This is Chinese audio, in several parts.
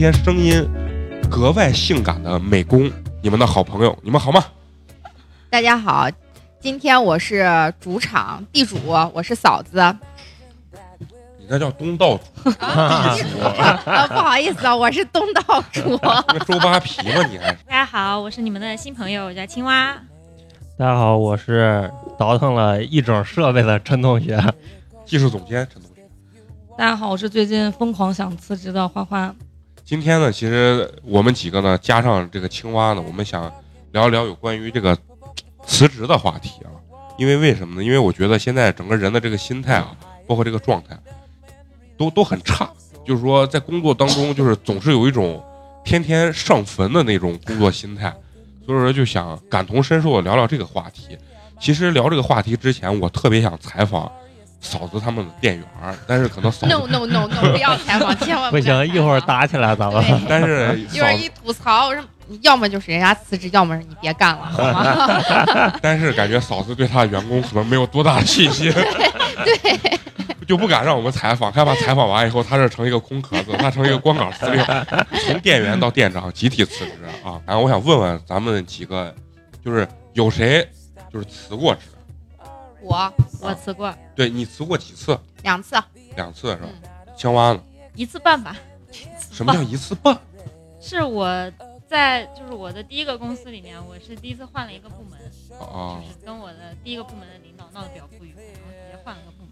天声音格外性感的美工，你们的好朋友，你们好吗？大家好，今天我是主场地主，我是嫂子。你那叫东道主，地主。不好意思啊，我是东道主。周扒皮吗？你还？大家好，我是你们的新朋友，我叫青蛙。大家好，我是倒腾了一整设备的陈同学，技术总监陈同学。大家好，我是最近疯狂想辞职的花花。今天呢，其实我们几个呢，加上这个青蛙呢，我们想聊一聊有关于这个辞职的话题啊。因为为什么呢？因为我觉得现在整个人的这个心态啊，包括这个状态，都都很差。就是说，在工作当中，就是总是有一种天天上坟的那种工作心态。所以说，就想感同身受的聊聊这个话题。其实聊这个话题之前，我特别想采访。嫂子他们的店员，但是可能嫂子 no no no no 不要采访，千万不行，一会儿打起来咱们。但是一会儿一吐槽，我说要么就是人家辞职，要么是你别干了，好吗？但是感觉嫂子对他的员工可能没有多大的信心，对，就不敢让我们采访，害怕采访完以后他这成一个空壳子，他成一个光杆司令，从店员到店长集体辞职啊！然后我想问问咱们几个，就是有谁就是辞过职？我我辞过，对你辞过几次？两次，两次是吧？青蛙呢？一次半吧。什么叫一次半？是我在就是我的第一个公司里面，我是第一次换了一个部门，就是跟我的第一个部门的领导闹得比较不愉快，然后直接换了个部门。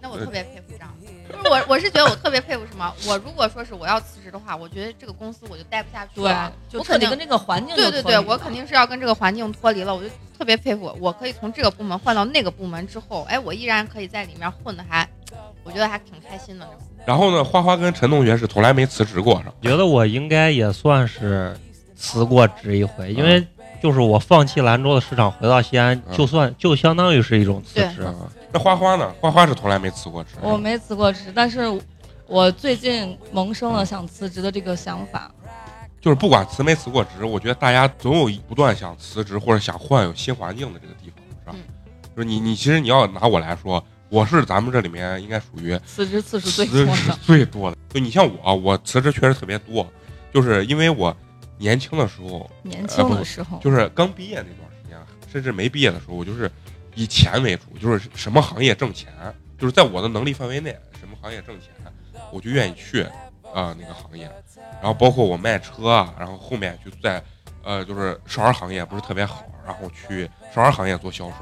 那我特别佩服这样，就是我我是觉得我特别佩服什么？我如果说是我要辞职的话，我觉得这个公司我就待不下去了，我肯定跟这个环境对对对，我肯定是要跟这个环境脱离了，我就。特别佩服，我可以从这个部门换到那个部门之后，哎，我依然可以在里面混的还，我觉得还挺开心的。然后呢，花花跟陈同学是从来没辞职过，是吧？觉得我应该也算是辞过职一回，因为就是我放弃兰州的市场，回到西安，就算就相当于是一种辞职。那花花呢？花花是从来没辞过职。我没辞过职，但是我最近萌生了想辞职的这个想法。就是不管辞没辞过职，我觉得大家总有不断想辞职或者想换有新环境的这个地方，是吧？就是你你其实你要拿我来说，我是咱们这里面应该属于辞职次数最多的。最多的。就你像我，我辞职确实特别多，就是因为我年轻的时候，年轻的时候，就是刚毕业那段时间，甚至没毕业的时候，我就是以钱为主，就是什么行业挣钱，就是在我的能力范围内，什么行业挣钱，我就愿意去。啊，那个行业，然后包括我卖车啊，然后后面就在，呃，就是少儿行业不是特别好，然后去少儿行业做销售，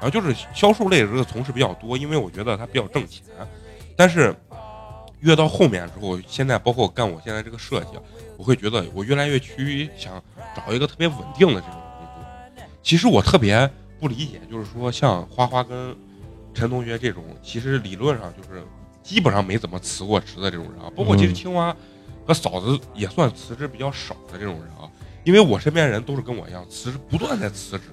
然后就是销售类这个从事比较多，因为我觉得它比较挣钱。但是越到后面之后，现在包括干我现在这个设计，我会觉得我越来越趋于想找一个特别稳定的这种工作。其实我特别不理解，就是说像花花跟陈同学这种，其实理论上就是。基本上没怎么辞过职的这种人啊，包括其实青蛙和嫂子也算辞职比较少的这种人啊。因为我身边人都是跟我一样辞职，不断在辞职。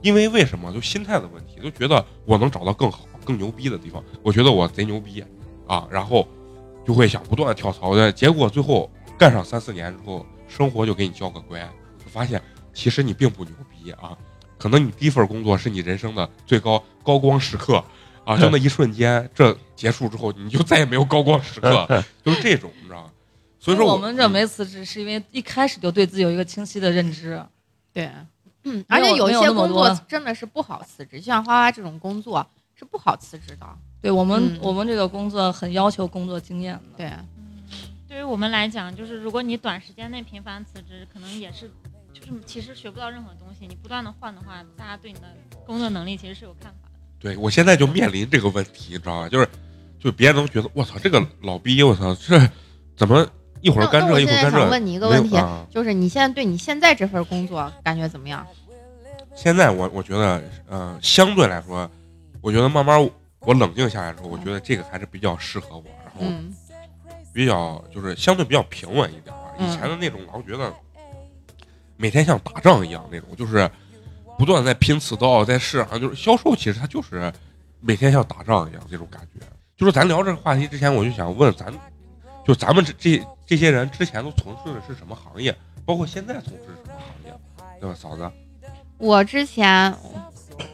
因为为什么？就心态的问题，就觉得我能找到更好、更牛逼的地方。我觉得我贼牛逼啊，然后就会想不断的跳槽。结果最后干上三四年之后，生活就给你教个乖，就发现其实你并不牛逼啊。可能你第一份工作是你人生的最高高光时刻。啊，就那一瞬间，这结束之后，你就再也没有高光时刻，就是这种，你知道吗？所以说我们这没辞职，是因为一开始就对自己有一个清晰的认知。对，嗯，而且有一些工作真的是不好辞职，就像花花这种工作是不好辞职的。对我们，我们这个工作很要求工作经验的。对，对于我们来讲，就是如果你短时间内频繁辞职，可能也是，就是其实学不到任何东西。你不断的换的话，大家对你的工作能力其实是有看法的。对，我现在就面临这个问题，你知道吧？就是，就别人都觉得我操，这个老逼，我操，这怎么一会儿干这，一会儿干这？问你一个问题，就是你现在对你现在这份工作感觉怎么样？现在我我觉得，呃，相对来说，我觉得慢慢我冷静下来之后，我觉得这个还是比较适合我，然后嗯比较就是相对比较平稳一点以前的那种老觉得每天像打仗一样那种，就是不断地在拼刺刀，在市场就是销售，其实他就是每天像打仗一样这种感觉。就是咱聊这个话题之前，我就想问咱，就咱们这这这些人之前都从事的是什么行业，包括现在从事什么行业，对吧，嫂子？我之前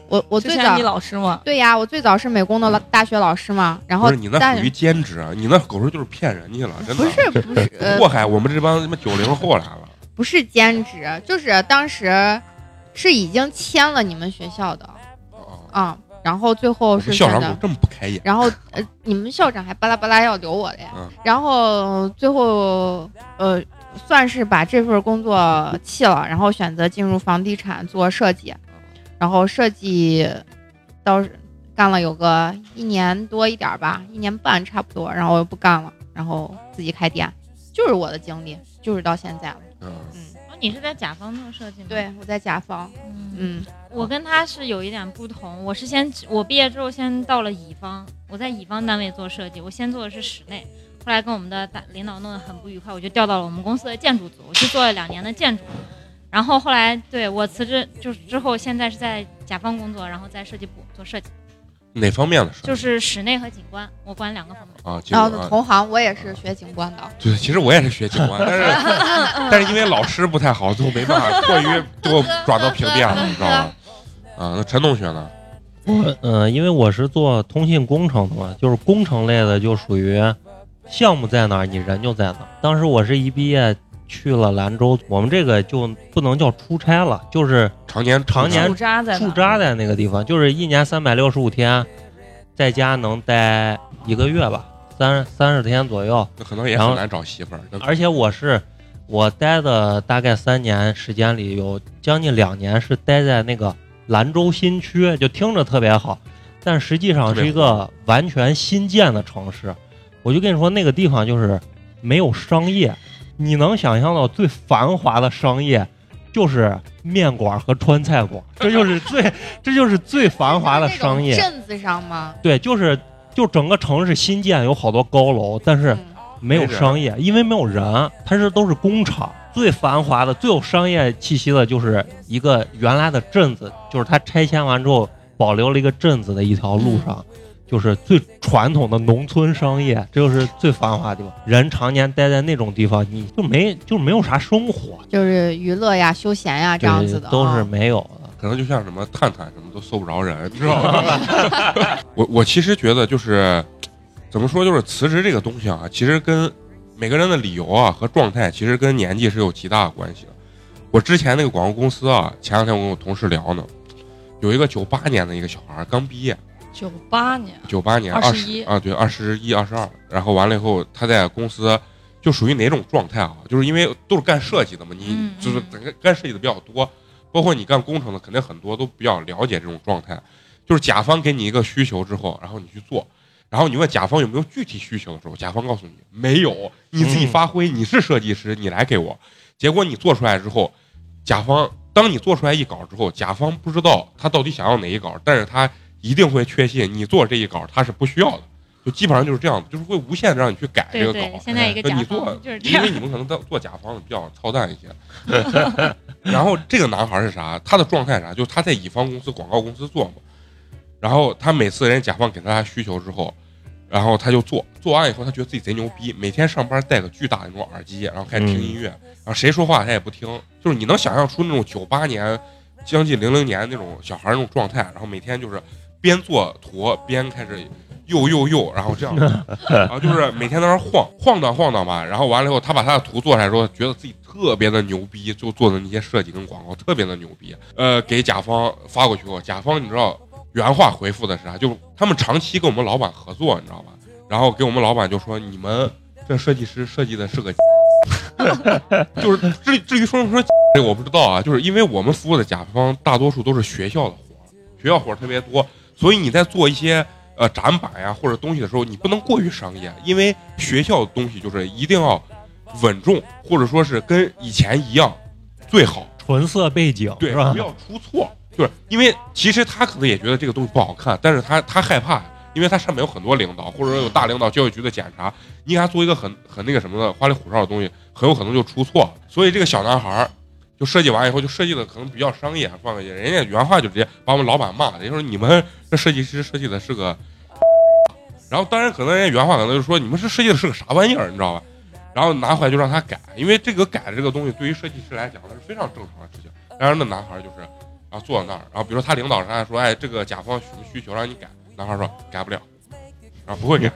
我我最早你老师吗？对呀，我最早是美工的大学老师嘛，然后不是你那属于兼职啊，你那狗日就是骗人去了，真的。不是不是呃祸害我们这帮他妈九零后来了。不是兼职，就是当时是已经签了你们学校的啊，啊，然后最后是校长怎么，这么不开眼？然后呃你们校长还巴拉巴拉要留我的呀，嗯然后最后呃算是把这份工作弃了，然后选择进入房地产做设计，然后设计到干了有个一年多一点儿吧，一年半差不多，然后不干了，然后自己开店，就是我的经历，就是到现在了。嗯，嗯，哦，你是在甲方做设计吗？对，我在甲方，嗯，嗯。我跟他是有一点不同，我是先我毕业之后先到了乙方，我在乙方单位做设计，我先做的是室内，后来跟我们的大领导弄得很不愉快，我就调到了我们公司的建筑组，我去做了两年的建筑，然后后来对我辞职就是之后现在是在甲方工作，然后在设计部做设计，哪方面的事？就是室内和景观，我管两个方面。啊，然后啊同行我也是学景观的，对，其实我也是学景观，但是 但是因为老师不太好，最后没办法，过于 给我转到平面了，你知道吗？啊，那陈同学呢？我嗯、因为我是做通信工程的嘛，就是工程类的，就属于项目在哪儿，你人就在哪儿。当时我是一毕业去了兰州，我们这个就不能叫出差了，就是常年常年驻扎在驻扎在那个地方，就是一年三百六十五天，在家能待一个月吧，三三十天左右。那可能也然后很难找媳妇儿。而且我是我待的大概三年时间里，有将近两年是待在那个兰州新区，就听着特别好，但实际上是一个完全新建的城市。我就跟你说，那个地方就是没有商业，你能想象到最繁华的商业就是面馆和川菜馆，这就是最 这就是最繁华的商业镇子上吗？对，就是就整个城市新建有好多高楼，但是。嗯没有商业，因为没有人，它是都是工厂。最繁华的、最有商业气息的，就是一个原来的镇子，就是它拆迁完之后保留了一个镇子的一条路上，就是最传统的农村商业，这就是最繁华的地方。人常年待在那种地方，你就没就没有啥生活，就是娱乐呀、休闲呀这样子的都是没有的。可能就像什么探探什么都搜不着人，你知道吗？我我其实觉得就是怎么说，就是辞职这个东西啊，其实跟每个人的理由啊和状态，其实跟年纪是有极大的关系的。我之前那个广告公司啊，前两天我跟我同事聊呢，有一个九八年的一个小孩刚毕业，九八年，九八年二十一啊，对，二十一、二十二，然后完了以后，他在公司就属于哪种状态啊？就是因为都是干设计的嘛，你嗯就是干干设计的比较多，包括你干工程的，肯定很多都比较了解这种状态。就是甲方给你一个需求之后，然后你去做，然后你问甲方有没有具体需求的时候，甲方告诉你没有，你自己嗯发挥，你是设计师，你来给我。结果你做出来之后，甲方当你做出来一稿之后，甲方不知道他到底想要哪一稿，但是他一定会确信你做这一稿他是不需要的，就基本上就是这样，就是会无限的让你去改这个稿。对，现在一个甲就你做方就是因为。你们可能在做甲方的比较操蛋一些。然后这个男孩是啥？他的状态啥？就是他在乙方公司广告公司做嘛。然后他每次人家甲方给他需求之后，然后他就做，做完以后他觉得自己贼牛逼，每天上班戴个巨大的那种耳机，然后开始听音乐，然后谁说话他也不听，就是你能想象出那种九八年、将近零零年那种小孩那种状态，然后每天就是边做图边开始又又又，然后这样，然后就是每天在那晃晃荡晃荡吧，然后完了以后，他把他的图做出来之后，觉得自己特别的牛逼，就做的那些设计跟广告特别的牛逼，呃，给甲方发过去后，甲方你知道原话回复的是啥？就他们长期跟我们老板合作，你知道吧？然后给我们老板就说你们这设计师设计的是个，就是至于至于说不说这个我不知道啊，就是因为我们服务的甲方大多数都是学校的活儿，学校活儿特别多，所以你在做一些呃展板呀或者东西的时候，你不能过于商业，因为学校的东西就是一定要稳重，或者说是跟以前一样最好，纯色背景对，吧不？要出错，就是因为其实他可能也觉得这个东西不好看，但是他他害怕，因为他上面有很多领导，或者说有大领导、教育局的检查，你给他做一个很很那个什么的花里胡哨的东西，很有可能就出错。所以这个小男孩儿就设计完以后，就设计的可能比较商业，放个人家原话就直接把我们老板骂的，就说你们这设计师设计的是个，然后当然可能人家原话可能就说你们这设计的是个啥玩意儿，你知道吧？然后拿回来就让他改，因为这个改的这个东西对于设计师来讲那是非常正常的事情。当然那男孩就是然后坐在那儿，然后比如说他领导上来说，哎这个甲方什么需求让你改，男孩说改不了，啊不会改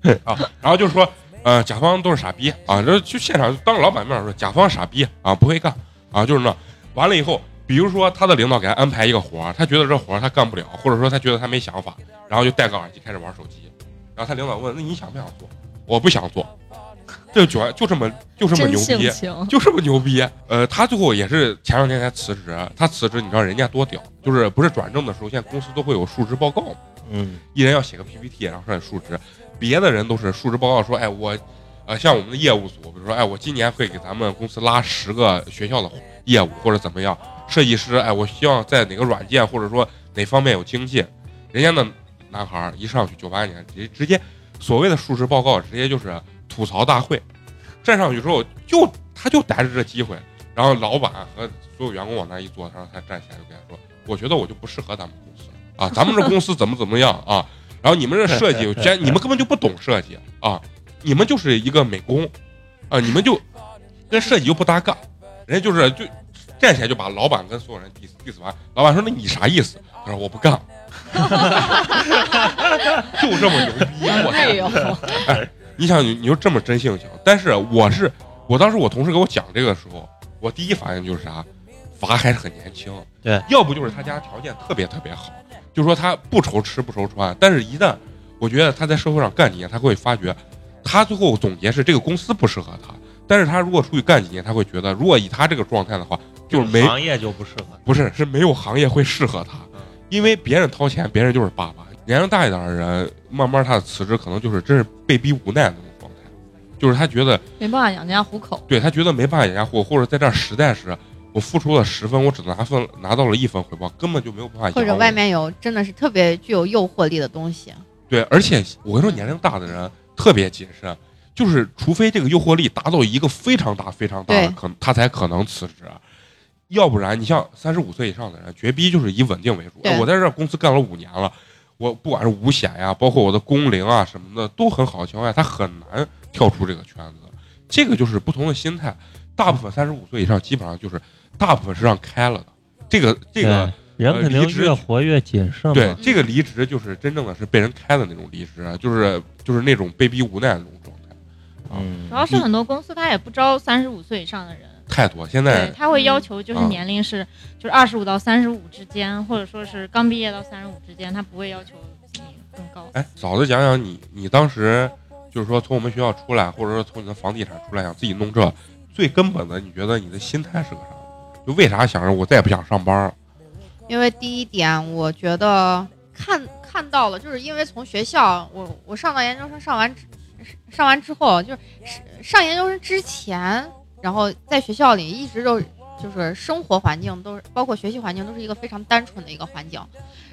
啊，然后就说呃甲方都是傻逼啊，这就现场当着老板面说甲方傻逼啊不会干啊就是那完了以后，比如说他的领导给他安排一个活儿，他觉得这活儿他干不了，或者说他觉得他没想法，然后就戴个耳机开始玩手机，然后他领导问那你想不想做？我不想做，这就就这么就这么牛逼。就这么牛逼。呃，他最后也是前两天才辞职。他辞职，你知道人家多屌？就是不是转正的时候，现在公司都会有述职报告嘛，嗯，一人要写个 PPT，然后上去述职。别的人都是述职报告说，哎，我，呃，像我们的业务组，比如说，哎，我今年会给咱们公司拉十个学校的业务或者怎么样。设计师，哎，我希望在哪个软件或者说哪方面有精进。人家那男孩儿一上去九八年，直直接所谓的述职报告，直接就是吐槽大会。站上去之后，就他就逮着这机会，然后老板和所有员工往那一坐，然后他站起来就跟他说：“我觉得我就不适合咱们公司啊，咱们这公司怎么怎么样啊？然后你们这设计，你们根本就不懂设计啊，你们就是一个美工啊，你们就跟设计又不搭嘎，人家就是就站起来就把老板跟所有人 diss diss 完，老板说那你啥意思？他说我不干，就这么牛逼，我操！哎呦，你想你你就这么真性情，但是我是我当时我同事给我讲这个时候，我第一反应就是啥，娃还是很年轻，对，要不就是他家条件特别特别好，就说他不愁吃不愁穿，但是一旦我觉得他在社会上干几年，他会发觉，他最后总结是这个公司不适合他，但是他如果出去干几年，他会觉得如果以他这个状态的话，就是没行业就不适合。不是是没有行业会适合他嗯，因为别人掏钱，别人就是爸爸。年龄大一点的人，慢慢他的辞职可能就是真是被逼无奈的那种状态，就是他觉得没办法养家糊口。对他觉得没办法养家糊口，或者在这儿实在是我付出了十分，我只拿分拿到了一分回报，根本就没有办法养或者外面有真的是特别具有诱惑力的东西，对，而且我跟你说，年龄大的人特别谨慎，就是除非这个诱惑力达到一个非常大、非常大的对可，他才可能辞职。要不然，你像三十五岁以上的人，绝逼就是以稳定为主。我在这公司干了五年了，我不管是五险呀，包括我的工龄啊什么的都很好的情况下，他很难跳出这个圈子。这个就是不同的心态。大部分三十五岁以上，基本上就是大部分是让开了的。这个这个人肯定呃离职越活越谨慎对。，这个离职就是真正的是被人开的那种离职，就是就是那种被逼无奈的那种状态，嗯主，要是很多公司他也不招三十五岁以上的人，太多。现在，他会要求就是嗯年龄是就是二十五到三十五之间，或者说是刚毕业到三十五之间，他不会要求你更高。哎，嫂子讲讲你，你当时就是说从我们学校出来，或者说从你的房地产出来，想自己弄这，最根本的，你觉得你的心态是个啥？就为啥想着我再也不想上班了？因为第一点，我觉得看看到了，就是因为从学校，我我上到研究生上完之上完之后，就是上研究生之前，然后在学校里一直都就是生活环境都是，包括学习环境都是一个非常单纯的一个环境，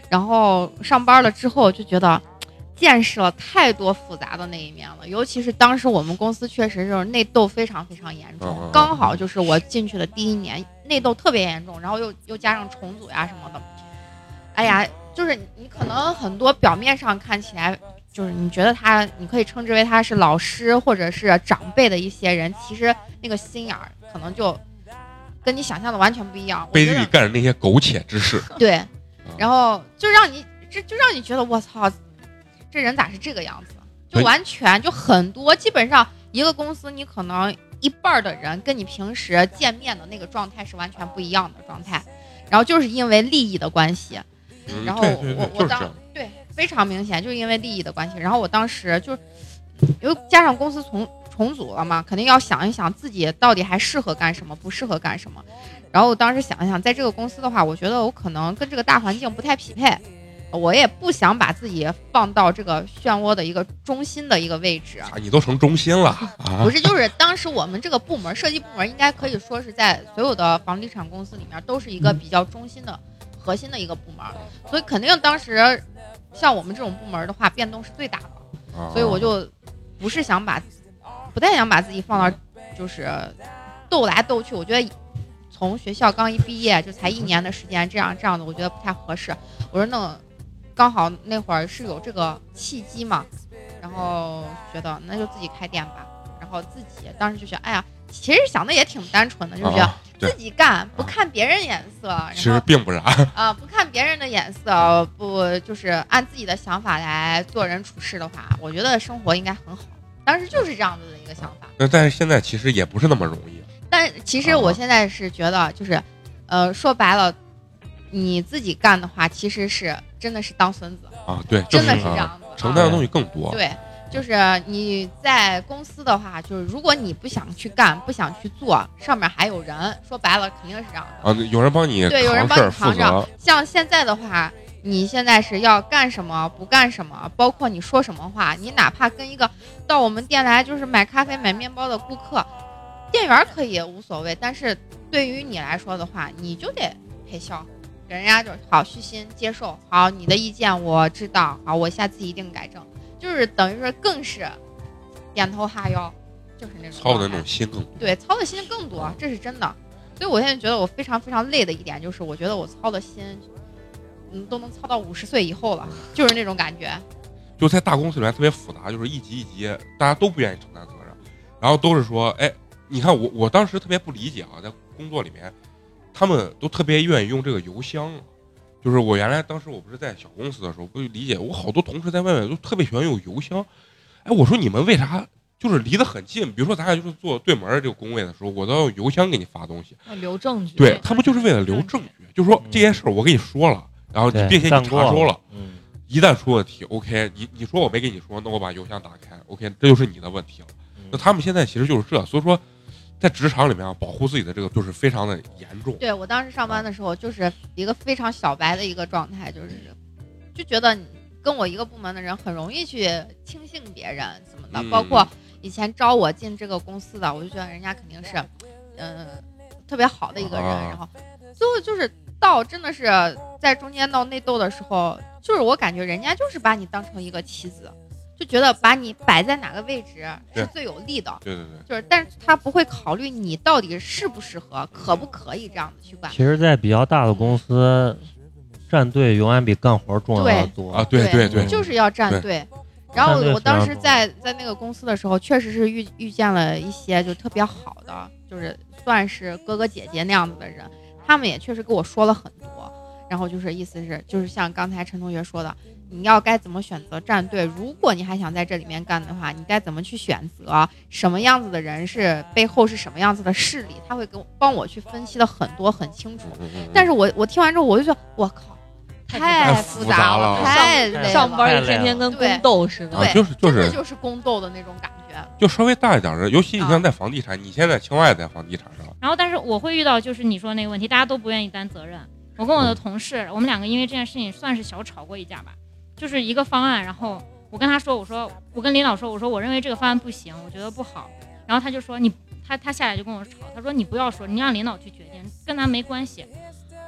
然后上班了之后就觉得。见识了太多复杂的那一面了，尤其是当时我们公司确实就是内斗非常非常严重，刚好就是我进去的第一年，内斗特别严重，然后又又加上重组呀什么的，哎呀，就是你可能很多表面上看起来，就是你觉得他，你可以称之为他是老师或者是长辈的一些人，其实那个心眼儿可能就跟你想象的完全不一样。背地里干的那些苟且之事，对，然后就让你这就让你觉得我操，这人咋是这个样子？就完全就很多，基本上一个公司你可能一半儿的人跟你平时见面的那个状态是完全不一样的状态，然后就是因为利益的关系，嗯然后我我当就是。对非常明显，就是因为利益的关系，然后我当时就是又加上公司重重组了嘛，肯定要想一想自己到底还适合干什么，不适合干什么。然后我当时想一想，在这个公司的话，我觉得我可能跟这个大环境不太匹配，我也不想把自己放到这个漩涡的一个中心的一个位置。啊，你都成中心了 啊不！是，就是当时我们这个部门设计部门应该可以说是在所有的房地产公司里面都是一个比较中心的、核心的一个部门，所以肯定当时像我们这种部门的话，变动是最大的，所以我就不是想把，不太想把自己放到就是斗来斗去。我觉得从学校刚一毕业就才一年的时间，这样这样的，我觉得不太合适。我说那刚好那会儿是有这个契机嘛，然后觉得那就自己开店吧。然后自己当时就觉得，哎呀，其实想的也挺单纯的，就是觉得自己干，不看别人眼色，然其实并不然，啊、不看别人的眼色，不就是按自己的想法来做人处事的话，我觉得生活应该很好。当时就是这样子的一个想法。那但是现在其实也不是那么容易。但其实我现在是觉得，就是，呃，说白了，你自己干的话，其实是真的是当孙子，啊，对，真的是这啊样子。承担的东西更多。对，就是你在公司的话，就是如果你不想去干，不想去做，上面还有人，说白了肯定是这样的。啊，有人帮你对有人帮你扛着，像现在的话，你现在是要干什么不干什么，包括你说什么话，你哪怕跟一个到我们店来就是买咖啡、买面包的顾客，店员可以无所谓，但是对于你来说的话，你就得陪笑，人家就好虚心接受，好你的意见我知道，好我下次一定改正，就是等于说更是点头哈腰，就是那种操的那种心更多。对，操的心更多，这是真的。所以我现在觉得我非常非常累的一点就是，我觉得我操的心，嗯，都能操到五十岁以后了，就是那种感觉。就在大公司里面特别复杂，就是一级一级，大家都不愿意承担责任，然后都是说，哎，你看我我当时特别不理解啊，在工作里面，他们都特别愿意用这个邮箱，就是我原来当时我不是在小公司的时候，不理解，我好多同事在外面都特别喜欢用邮箱，哎，我说你们为啥就是离得很近？比如说咱俩就是坐对门这个工位的时候，我都要用邮箱给你发东西，要留证据。对他不就是为了留证据？就是说这件事儿我跟你说了，然后并且你查收了。嗯，一旦出问题，OK，你你说我没跟你说，那我把邮箱打开，OK，这就是你的问题了。嗯那他们现在其实就是这，所以说在职场里面啊，保护自己的这个就是非常的严重。对我当时上班的时候，就是一个非常小白的一个状态，就是就觉得跟我一个部门的人很容易去轻信别人什么的，嗯。包括以前招我进这个公司的，我就觉得人家肯定是，嗯、特别好的一个人，啊。然后最后就是到真的是在中间闹内斗的时候，就是我感觉人家就是把你当成一个棋子，就觉得把你摆在哪个位置是最有利的。对对对，就是，但是他不会考虑你到底适不适合，可不可以这样子去干。其实，在比较大的公司，站队永远比干活重要的多啊，对对对，就是要站队。然后我当时在在那个公司的时候，确实是遇遇见了一些就特别好的，就是算是哥哥姐姐那样子的人，他们也确实跟我说了很多。然后就是意思是，就是像刚才陈同学说的，你要该怎么选择战队？如果你还想在这里面干的话，你该怎么去选择？什么样子的人是背后是什么样子的势力？他会给我帮我去分析的很多很清楚。但是我我听完之后，我就觉得我靠，太太复复杂了了，太累了。上班一天天跟宫斗似的。啊，对就是就是真的就是宫斗的那种感觉。就稍微大一点的，尤其你啊像在房地产，你现在青外在房地产上，然后，但是我会遇到就是你说那个问题，大家都不愿意担责任。我跟我的同事，我们两个因为这件事情算是小吵过一架吧，就是一个方案，然后我跟他说，我说我跟领导说，我说我认为这个方案不行，我觉得不好，然后他就说你他他下来就跟我吵，他说你不要说，你让领导去决定，跟他没关系。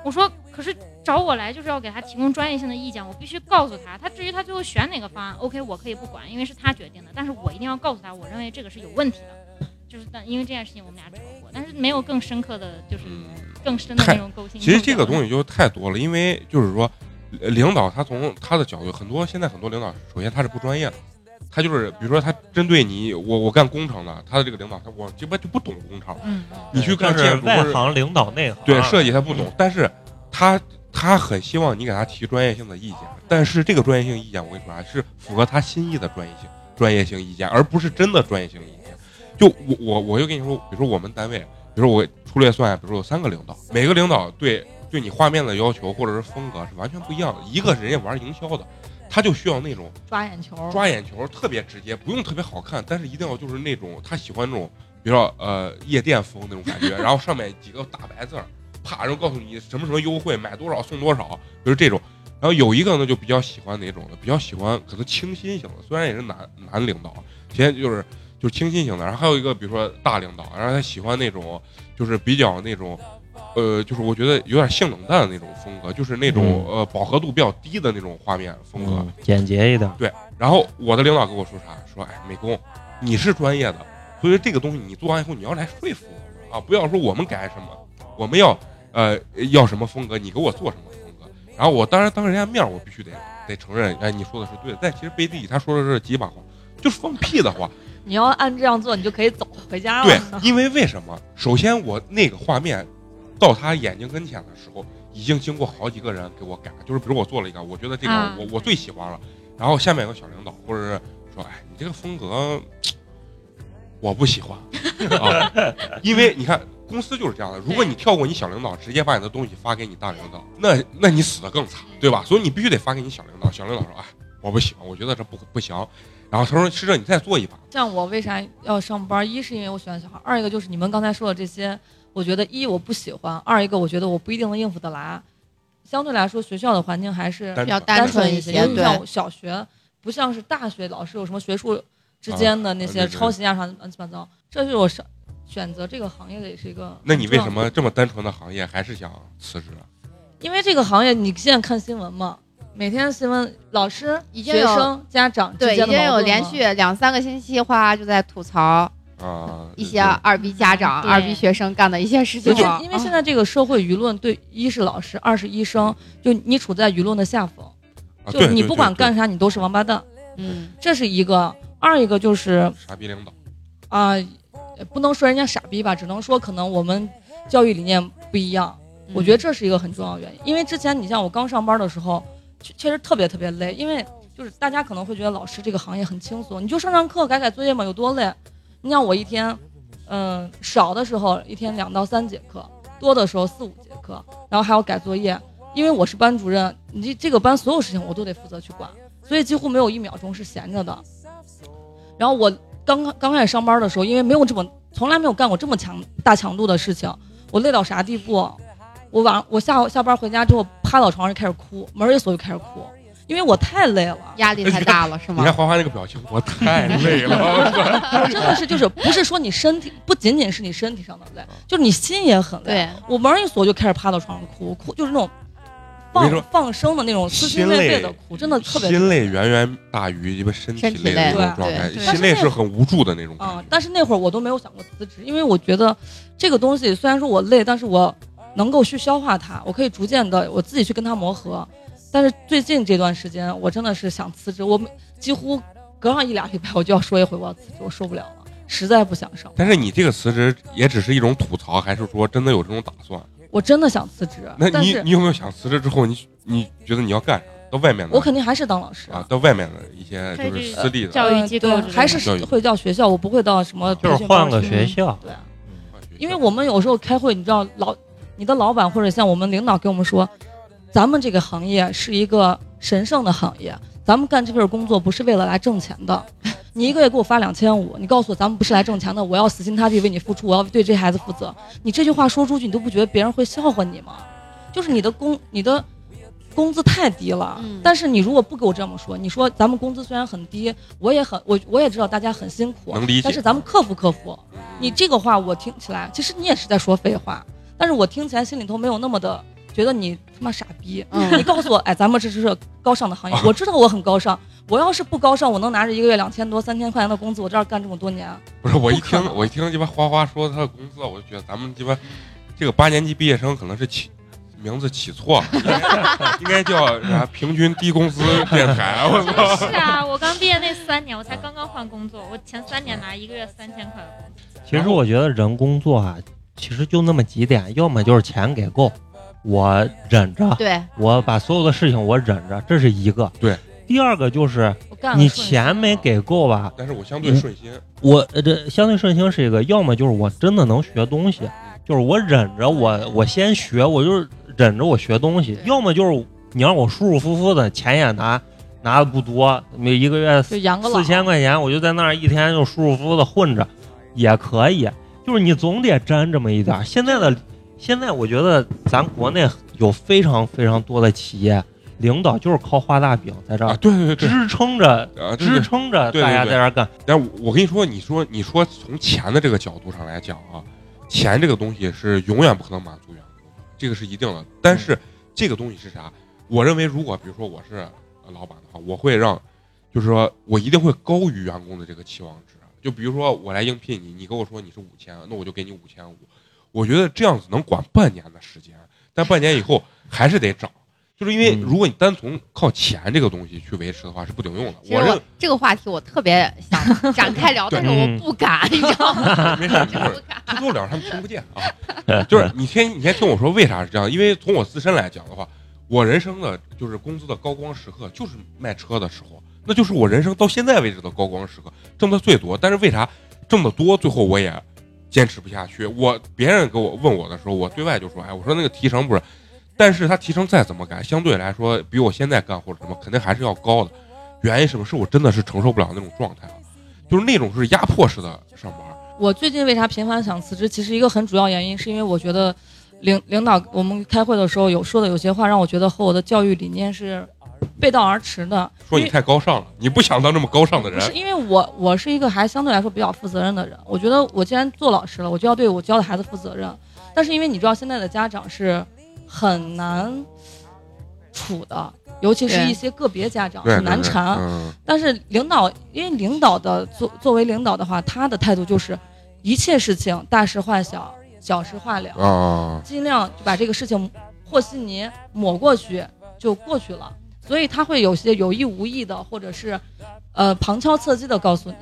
我说可是找我来就是要给他提供专业性的意见，我必须告诉他，他至于他最后选哪个方案，OK 我可以不管，因为是他决定的，但是我一定要告诉他，我认为这个是有问题的。就是但因为这件事情我们俩吵过，但是没有更深刻的就是嗯，更深的那种沟通。其实这个东西就太多了，因为就是说，呃领导他从他的角度，很多现在很多领导，首先他是不专业的，他就是比如说他针对你，我我干工程的，他的这个领导他我基本就不懂工程，嗯，你去干就是建筑外行领导内行，对设计他不懂，但是他他很希望你给他提专业性的意见，但是这个专业性意见我跟你说啊，是符合他心意的专业性专业性意见，而不是真的专业性意见。就我我我就跟你说，比如说我们单位，比如说我粗略算，比如说有三个领导，每个领导对对你画面的要求或者是风格是完全不一样的。一个是人家玩营销的，他就需要那种抓眼球，抓眼球，特别直接，不用特别好看，但是一定要就是那种他喜欢那种，比如说呃夜店风那种感觉，然后上面几个大白字儿，啪，然后告诉你什么什么优惠，买多少送多少，就是这种。然后有一个呢就比较喜欢哪种的，比较喜欢可能清新型的，虽然也是男男领导，现在就是就是清新型的。然后还有一个比如说大领导，然后他喜欢那种就是比较那种呃，就是我觉得有点性冷淡的那种风格，就是那种、嗯呃饱和度比较低的那种画面风格。嗯，简洁一点。对，然后我的领导跟我说啥？说哎，美工，你是专业的，所以这个东西你做完以后你要来说服我啊，不要说我们改什么，我们要呃要什么风格，你给我做什么风格。然后我当然当着人家面，我必须得得承认，哎，你说的是对的。但其实背地里他说的是几把话，就是放屁的话。你要按这样做，你就可以走回家了。对，因为为什么？首先我那个画面到他眼睛跟前的时候，已经经过好几个人给我改，就是比如我做了一个，我觉得这个啊我、我最喜欢了，然后下面有个小领导或者是说，哎，你这个风格我不喜欢 啊，因为你看公司就是这样的，如果你跳过你小领导，直接把你的东西发给你大领导，那那你死的更惨，对吧？所以你必须得发给你小领导，小领导说，哎，我不喜欢，我觉得这不不行，然后他说，师哲你再做一把，像我为啥要上班？一是因为我喜欢小孩，二一个就是你们刚才说的这些，我觉得一我不喜欢，二一个我觉得我不一定能应付得来。相对来说，学校的环境还是单比较单纯一些对尤其像小学，不像是大学老师有什么学术之间的那些抄袭啊啥乱七八糟。这是我上选择这个行业的也是一个。那你为什？么这么单纯的行业还是想辞职啊？因为这个行业，你现在看新闻嘛，每天新闻，老师、已经有学生、家长对，已经有连续两三个星期，花就在吐槽啊，一些二逼家长、二逼学生干的一些事情。因为现在这个社会舆论对一是老师，二是医生，就你处在舆论的下风，就你不管干啥，你都是王八蛋，嗯，这是一个。二一个就是傻逼领导，啊、呃不能说人家傻逼吧，只能说可能我们教育理念不一样。我觉得这是一个很重要的原因，因为之前你像我刚上班的时候，确实特别特别累，因为就是大家可能会觉得老师这个行业很轻松，你就上上课改改作业嘛，有多累？你像我一天，嗯、少的时候一天两到三节课，多的时候四五节课，然后还要改作业，因为我是班主任，你这个班所有事情我都得负责去管，所以几乎没有一秒钟是闲着的。然后我刚刚开始上班的时候，因为没有这么从来没有干过这么强大强度的事情，我累到啥地步？我晚我下下班回家之后趴到床上就开始哭，门儿一锁就开始哭，因为我太累了，压力太大了，是吗你看？花花那个表情，我太累了。真的是就是不是说你身体不仅仅是你身体上的累，就是你心也很累。对，我门儿一锁就开始趴到床上哭，哭就是那种放放声的那种撕心心累裂肺的哭，真的特别心累远远大于一个身体累的那种状态，对心累是很无助的那种感嗯。，但是那会儿我都没有想过辞职，因为我觉得这个东西虽然说我累，但是我能够去消化它，我可以逐渐的我自己去跟它磨合。但是最近这段时间，我真的是想辞职，我几乎隔上一俩礼拜我就要说一回我要辞职，我受不了了，实在不想上。但是你这个辞职也只是一种吐槽，还是说真的有这种打算？我真的想辞职，那你你有没有想辞职之后，你你觉得你要干啥？到外面的我肯定还是当老师啊，到外面的一些就是私立的教育机构还是会叫学校，我不会到什么就是换个学校，对因为我们有时候开会，你知道老你的老板或者像我们领导给我们说，咱们这个行业是一个神圣的行业，咱们干这份工作不是为了来挣钱的。你一个月给我发两千五，你告诉我咱们不是来挣钱的，我要死心塌地为你付出，我要对这孩子负责。你这句话说出去，你都不觉得别人会笑话你吗？就是你的工你的工资太低了，嗯但是你如果不给我这么说，你说咱们工资虽然很低，我也很我我也知道大家很辛苦，能理解但是咱们克服克服。你这个话我听起来，其实你也是在说废话，但是我听起来心里头没有那么的觉得你他妈傻逼。嗯你告诉我，哎，咱们这是高尚的行业，我知道我很高尚。我要是不高尚，我能拿着一个月两千多、三千块钱的工资，我这儿干这么多年，不是我一听我一听鸡巴花花说他的工资，我就觉得咱们鸡巴这个八年级毕业生可能是起名字起错了，应 该应该叫啥平均低工资电台，我操！是啊，我刚毕业那三年，我才刚刚换工作，我前三年拿一个月三千块的工资。其实我觉得人工作啊，其实就那么几点，要么就是钱给够，我忍着，对，我把所有的事情我忍着，这是一个。对。第二个就是你钱没给够吧，但是我相对顺心，我呃这相对顺心是一个，要么就是我真的能学东西，就是我忍着我我先学，我就是忍着我学东西；要么就是你让我舒舒服服的，钱也拿拿的不多，每一个月四千块钱，我就在那儿一天就舒舒服服的混着，也可以。就是你总得沾这么一点儿。现在的现在，我觉得咱国内有非常非常多的企业领导就是靠画大饼在这啊，儿对对对对，支撑着啊，支。撑着大家在这儿干。但我我跟你说，你说你说从钱的这个角度上来讲啊，钱这个东西是永远不可能满足员工的。这个是一定的。但是这个东西是啥？我认为，如果比如说我是呃老板的话，我会让，就是说我一定会高于员工的这个期望值。就比如说我来应聘你，你跟我说你是五千，那我就给你五千五。我觉得这样子能管半年的时间，但半年以后还是得涨，就是因为嗯如果你单从靠钱这个东西去维持的话是不顶用的。其实我我认这个话题我特别想 展开聊，但是我不敢，你知道吗？没事，我一会儿不敢。偷偷聊，他们听不见啊。就是你先，你先听我说为啥是这样？因为从我自身来讲的话，我人生的就是工资的高光时刻就是卖车的时候，那就是我人生到现在为止的高光时刻，挣的最多。但是为啥挣得多，最后我也坚持不下去？我别人给我问我的时候，我对外就说，哎，我说那个提成不是，但是他提成再怎么改，相对来说比我现在干或者什么肯定还是要高的。原因什么？是我真的是承受不了那种状态了，就是那种是压迫式的上班。我最近为啥频繁想辞职？其实一个很主要原因是因为我觉得领领导我们开会的时候有说的有些话让我觉得和我的教育理念是背道而驰的。说你太高尚了，你不想当这么高尚的人不是。因为我我是一个还相对来说比较负责任的人，我觉得我既然做老师了，我就要对我教的孩子负责任。但是因为你知道现在的家长是很难处的，尤其是一些个别家长对，对对很难缠。嗯，但是领导，因为领导的作作为领导的话，他的态度就是一切事情大事化小，小事化了，啊，尽量就把这个事情和稀泥抹过去就过去了。所以他会有些有意无意的，或者是呃旁敲侧击的告诉你，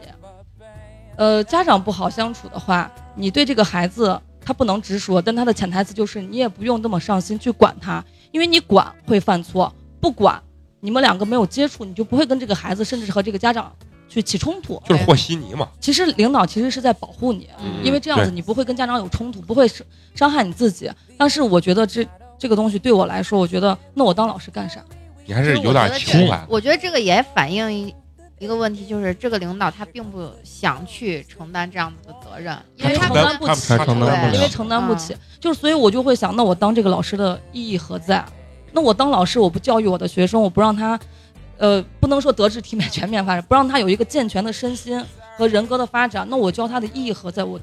呃家长不好相处的话，你对这个孩子他不能直说，但他的潜台词就是你也不用那么上心去管他，因为你管会犯错，不管你们两个没有接触，你就不会跟这个孩子甚至是和这个家长去起冲突。就是和稀泥嘛。其实领导其实是在保护你，嗯因为这样子你不会跟家长有冲突，不会伤伤害你自己。但是我觉得这这个东西对我来说，我觉得那我当老师干啥？你还是有点情怀。我觉得这个也反映一一个问题，就是这个领导他并不想去承担这样子的责任，因为他承担不起他他承担不对因为承担不起，就是所以我就会想，那我当这个老师的意义何在？那我当老师，我不教育我的学生，我不让他，呃，不能说德智体美全面发展，不让他有一个健全的身心和人格的发展，那我教他的意义何在？我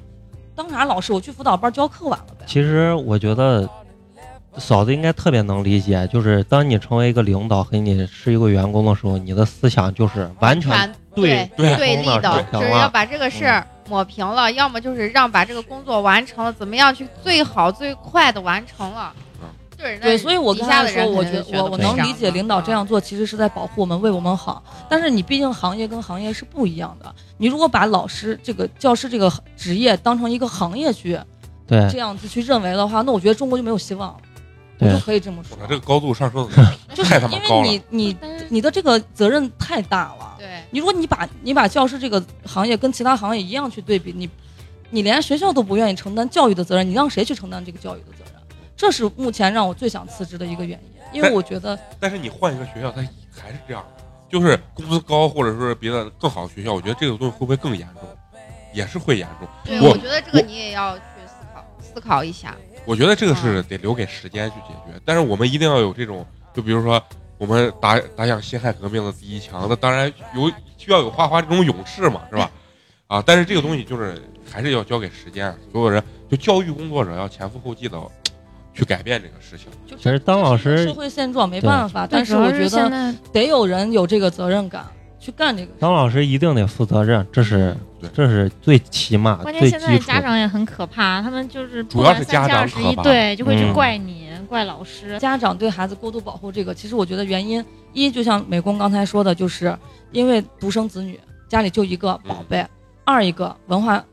当啥老师？我去辅导班教课完了呗。其实我觉得嫂子应该特别能理解，就是当你成为一个领导和你是一个员工的时候，你的思想就是完全对对对立的，就是要把这个事儿抹平了，要么就是让把这个工作完成了，怎么样去最好最快的完成了嗯。对对，所以我底跟他说，我觉得我我能理解领导这样做。做，其实是在保护我们，为我们好。但是你毕竟行业跟行业是不一样的，你如果把老师这个教师这个职业当成一个行业去对这样子去认为的话，那我觉得中国就没有希望了。我就可以这么说这个高度上升的 就太他妈因高了为你你你的这个责任太大了。对，你如果你把你把教师这个行业跟其他行业一样去对比，你你连学校都不愿意承担教育的责任，你让谁去承担这个教育的责任？这是目前让我最想辞职的一个原因，因为我觉得但是你换一个学校，它还是这样，就是工资高或者说是别的更好的学校，我觉得这个东西会不会更严重？也是会严重。对，我我觉得这个你也要去思考思考一下。我觉得这个是得留给时间去解决，但是我们一定要有这种，就比如说我们打打响辛亥革命的第一枪，那当然有需要有花花这种勇士嘛，是吧？啊，但是这个东西就是还是要交给时间，所有人就教育工作者要前赴后继的去改变这个事情。就其实当老师社会现状没办法，但是我觉得得有人有这个责任感去干这个。当老师一定得负责任，这是这是最起码关键现在家。长也很可怕，他们就是主要是家长二十一，可怕。对，就会去嗯。怪你、怪老师。家长对孩子过度保护，这个其实我觉得原因一，就像美工刚才说的，就是因为独生子女，家里就一个宝贝；二一个文化，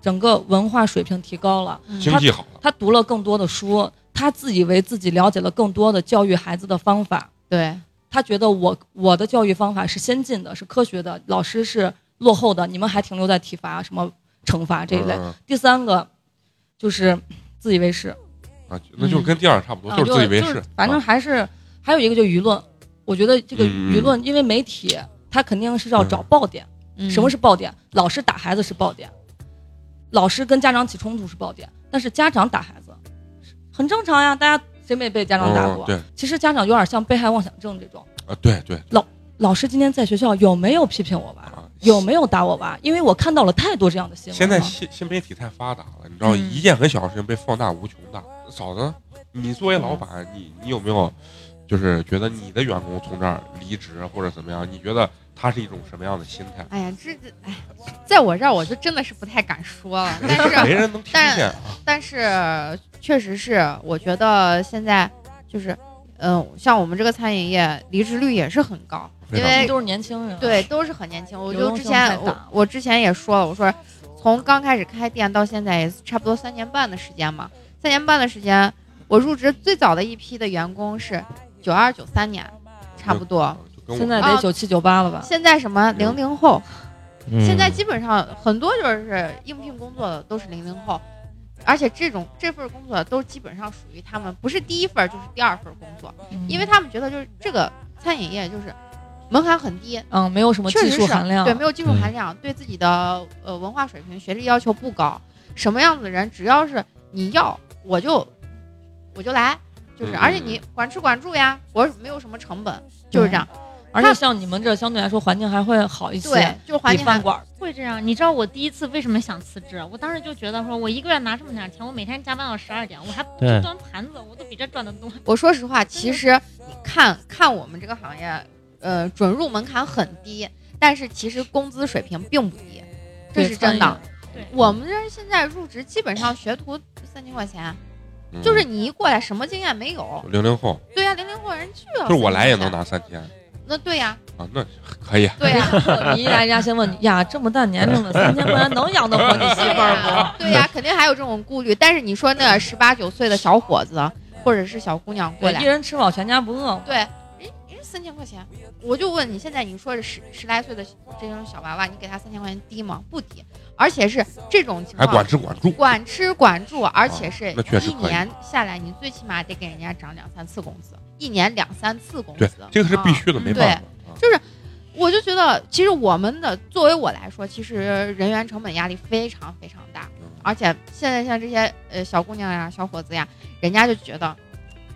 整个文化水平提高了，嗯。经济好。了，他读了更多的书，他自以为自己了解了更多的教育孩子的方法，对，他觉得我我的教育方法是先进的，是科学的，老师是落后的，你们还停留在体罚什么惩罚这一类。嗯。第三个就是自以为是，啊，那就是跟第二差不多，啊，就是自以为，就是反正还是还有一个就是舆论，我觉得这个嗯舆论，因为媒体他肯定是要找爆点。嗯。什么是爆点？老师打孩子是爆点，老师跟家长起冲突是爆点，但是家长打孩子很正常呀，大家谁没被家长打过？嗯对其实家长有点像被害妄想症这种。啊，对对老老师今天在学校有没有批评我娃？啊，有没有打我娃？因为我看到了太多这样的新闻。现在新新媒体太发达了，你知道，嗯一件很小的事情被放大无穷大。嫂子，你作为老板，你你有没有就是觉得你的员工从这儿离职或者怎么样？你觉得他是一种什么样的心态？哎呀，这这哎，在我这儿我就真的是不太敢说了，但是没人能听但见啊。但是确实是，我觉得现在就是，嗯、像我们这个餐饮业离职率也是很高，因为都是年轻人，对都是很年轻。我就之前我我之前也说了，我说从刚开始开店到现在也差不多三年半的时间嘛，三年半的时间，我入职最早的一批的员工是九二九三年，差不多。就跟我现在啊得九七九八了吧？现在什么零零后，嗯。现在基本上很多就是应聘工作的都是零零后，而且这种这份工作都基本上属于他们不是第一份就是第二份工作，嗯。因为他们觉得就是这个餐饮业就是门槛很低，嗯，没有什么技术含量，对，没有技术嗯含量，对自己的呃文化水平、学历要求不高，什么样子的人只要是你要，我就我就来，就是嗯而且你管吃管住呀，我没有什么成本，就是这样，而且像你们这相对来说环境还会好一些，对，就是环境还比饭馆儿会这样。你知道我第一次为什么想辞职？我当时就觉得说，我一个月拿这么点钱，我每天加班到十二点，我还不对端盘子，我都比这赚的多。我说实话，其实你看看我们这个行业，呃，准入门槛很低，但是其实工资水平并不低，这是真的。对我们这儿现在入职基本上学徒三千块钱，嗯就是你一过来什么经验没有，零零后，对呀、零零后人去了，就是我来也能3000块钱。拿三千那对呀、啊，那可以。对呀、你一来，人家先问你呀，这么大年龄了，三千块钱能养得活你媳对妇儿 呀、不？对呀、肯定还有这种顾虑。但是你说那十八九岁的小伙子或者是小姑娘过对，来一，人吃饱全家不饿。对，三千块钱，我就问你，现在你说是十十来岁的这种小娃娃，你给他三千块钱低吗？不低，而且是这种情还况，管吃管住，管吃管住，而且是一年下来，你最起码得给人家涨两三次工资，一年两三次工对资，，这个是必啊须的，没办法。啊。我就觉得，其实我们的作为我来说，其实人员成本压力非常非常大，嗯。而且现在像这些呃小姑娘呀、小伙子呀，人家就觉得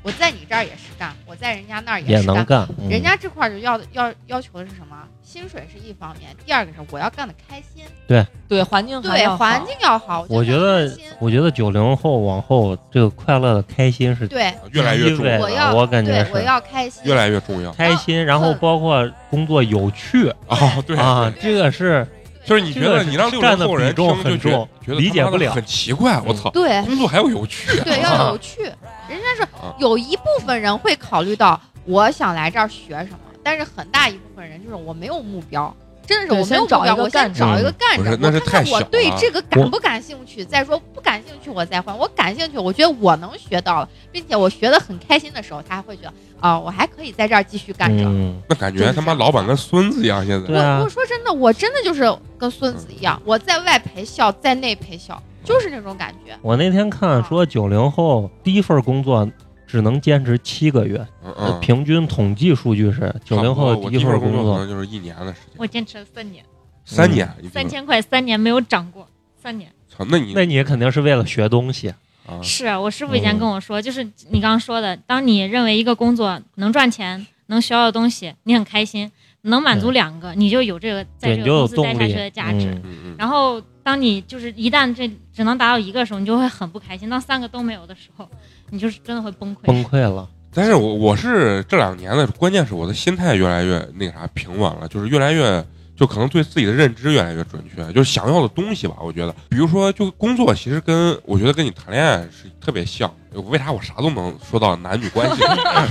我在你这儿也是干，我在人家那儿是干。也能干，嗯人家这块儿就要要要求的是什么？薪水是一方面，第二个是我要干的开心，对对，环境对环境要好。我觉得我觉得九零后往后这个快乐的开心是对越来越重要，我要我感觉对我是要开心，越来越重要。开心，然后包括工作有趣啊，对啊，这个是就是你觉得你让六零后人听就觉得理解不了很奇怪，我操，对工作还要有趣，对 要有趣。人家啊说有一部分人会考虑到我想来这儿学什么，但是很大一部分人就是我没有目标。真的是我没有目标，先找一个我先干找一个干着，那看看我太小了对这个 感不感兴趣。再说不感兴趣，我再换。我感兴趣，我觉得我能学到了，并且我学的很开心的时候，他还会觉得啊，我还可以在这儿继续干着。嗯，那感觉他妈老板跟孙子一样，现在我说真的，我真的就是跟孙子一样，我在外陪笑，在内陪笑，就是那种感觉。我那天看说九零后第一份工作只能坚持七个月，嗯嗯，平均统计数据是九零后第一份工作可能就是一年的时间，我坚持了三年，三年，三，千块三年没有涨过，三年。操，那你那你肯定是为了学东西，啊，是我师傅以前嗯。跟我说，就是你刚刚说的，当你认为一个工作能赚钱、能学到的东西，你很开心，能满足两个，你就有这个在这个公司待下去的价值。然后，当你就是一旦这只能达到一个的时候，你就会很不开心；当三个都没有的时候，你就是真的会崩溃。崩溃了。但是我我是这两年的，关键是我的心态越来越那个啥平稳了，就是越来越就可能对自己的认知越来越准确，就是想要的东西吧，我觉得，比如说就工作，其实跟我觉得跟你谈恋爱是特别像。为啥我啥都能说到男女关系？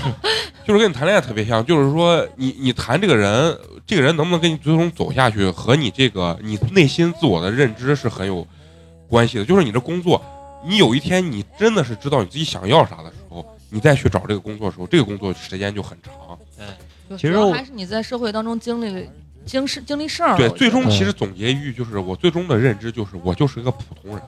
就是跟你谈恋爱特别像，就是说你你谈这个人，这个人能不能跟你最终走下去，和你这个你内心自我的认知是很有关系的。就是你的工作，你有一天你真的是知道你自己想要啥的时候，你再去找这个工作的时候，这个工作时间就很长。对其实还是你在社会当中经历经事经历事儿。对，最终其实总结一句就是，我最终的认知就是，我就是一个普通人，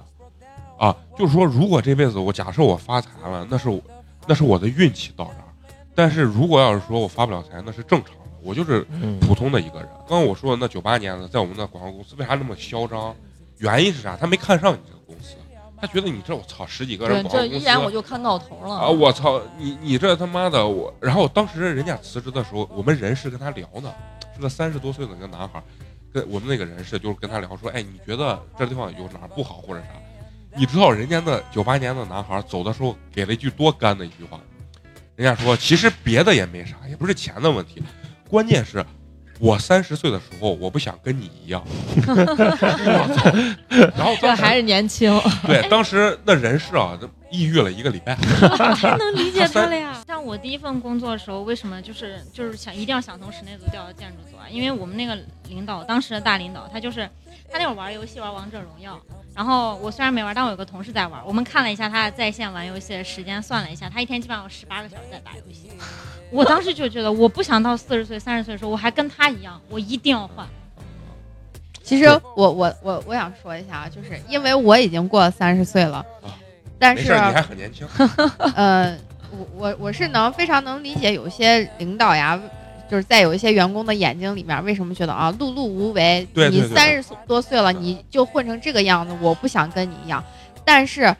啊，就是说，如果这辈子我假设我发财了，那是我那是我的运气到这儿，但是如果要是说我发不了财，那是正常的，我就是嗯，普通的一个人。刚刚我说的那九八年的，在我们的广告公司为啥那么嚣张？原因是啥？他没看上你这个公司，他觉得你这我操十几个人，广告公司这一眼我就看到头了啊！我操，你你这他妈的我！然后当时人家辞职的时候，我们人事跟他聊呢，是个三十多岁的一个男孩，跟我们那个人事就是跟他聊说，哎，你觉得这地方有哪儿不好或者啥？你知道人家那九八年的男孩走的时候给了一句多干的一句话，人家说其实别的也没啥，也不是钱的问题，关键是。我三十岁的时候，我不想跟你一样。我操！然后当时这还是年轻，对，当时那人事啊，都抑郁了一个礼拜。太能理解 他了呀！像我第一份工作的时候，为什么就是就是想一定要想从室内组调到建筑组啊？因为我们那个领导，当时的大领导，他就是他那会儿玩游戏玩王者荣耀，然后我虽然没玩，但我有个同事在玩，我们看了一下他在线玩游戏的时间，算了一下，他一天基本上有十八个小时在打游戏。我当时就觉得，我不想到四十岁、三十岁的时候，我还跟他一样，我一定要换。其实我我我我想说一下啊，就是因为我已经过了三十岁了，但是你还很年轻。呃，我我我是能非常能理解有些领导呀，就是在有一些员工的眼睛里面，为什么觉得啊碌碌无为？你对对对三十多岁了，你就混成这个样子，我不想跟你一样。但是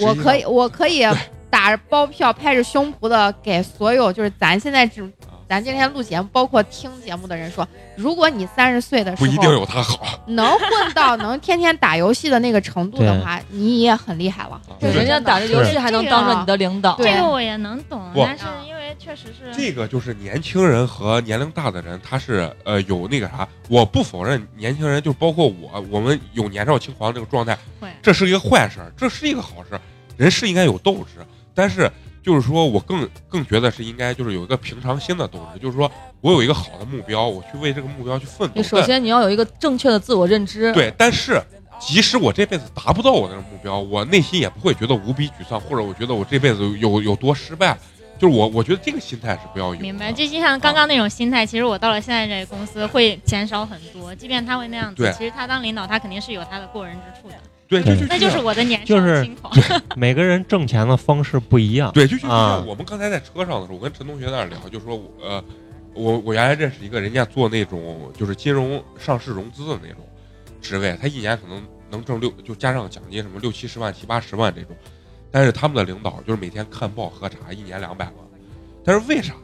我可以，我可以打着包票、拍着胸脯的给所有就是咱现在这种。咱今天录节目，包括听节目的人说，如果你三十岁的时不一定有他好。能混到能天天打游戏的那个程度的话，你也很厉害了。对人家打着游戏还能当着你的领导，对这个我也能懂，但是因为确实是这个就是年轻人和年龄大的人，他是呃有那个啥，我不否认年轻人，就包括我，我们有年少轻狂这个状态，会这是一个坏事儿，这是一个好事儿，人是应该有斗志，但是就是说我更更觉得是应该就是有一个平常心的斗志，就是说我有一个好的目标，我去为这个目标去奋斗你。首先你要有一个正确的自我认知。对，但是即使我这辈子达不到我的目标，我内心也不会觉得无比沮丧，或者我觉得我这辈子有有多失败。就是我，我觉得这个心态是不要有的。明白，就就像刚刚那种心态，其实我到了现在这个公司会减少很多。即便他会那样子对，其实他当领导，他肯定是有他的过人之处的。对，就就那就是我的年少就是轻狂。每个人挣钱的方式不一样。对，就就像我们刚才在车上的时候，我跟陈同学在那聊，就说我呃，我我原来认识一个人家做那种就是金融上市融资的那种职位，他一年可能能挣六，就加上奖金什么六七十万、七八十万这种，但是他们的领导就是每天看报喝茶，一年两百万，但是为啥？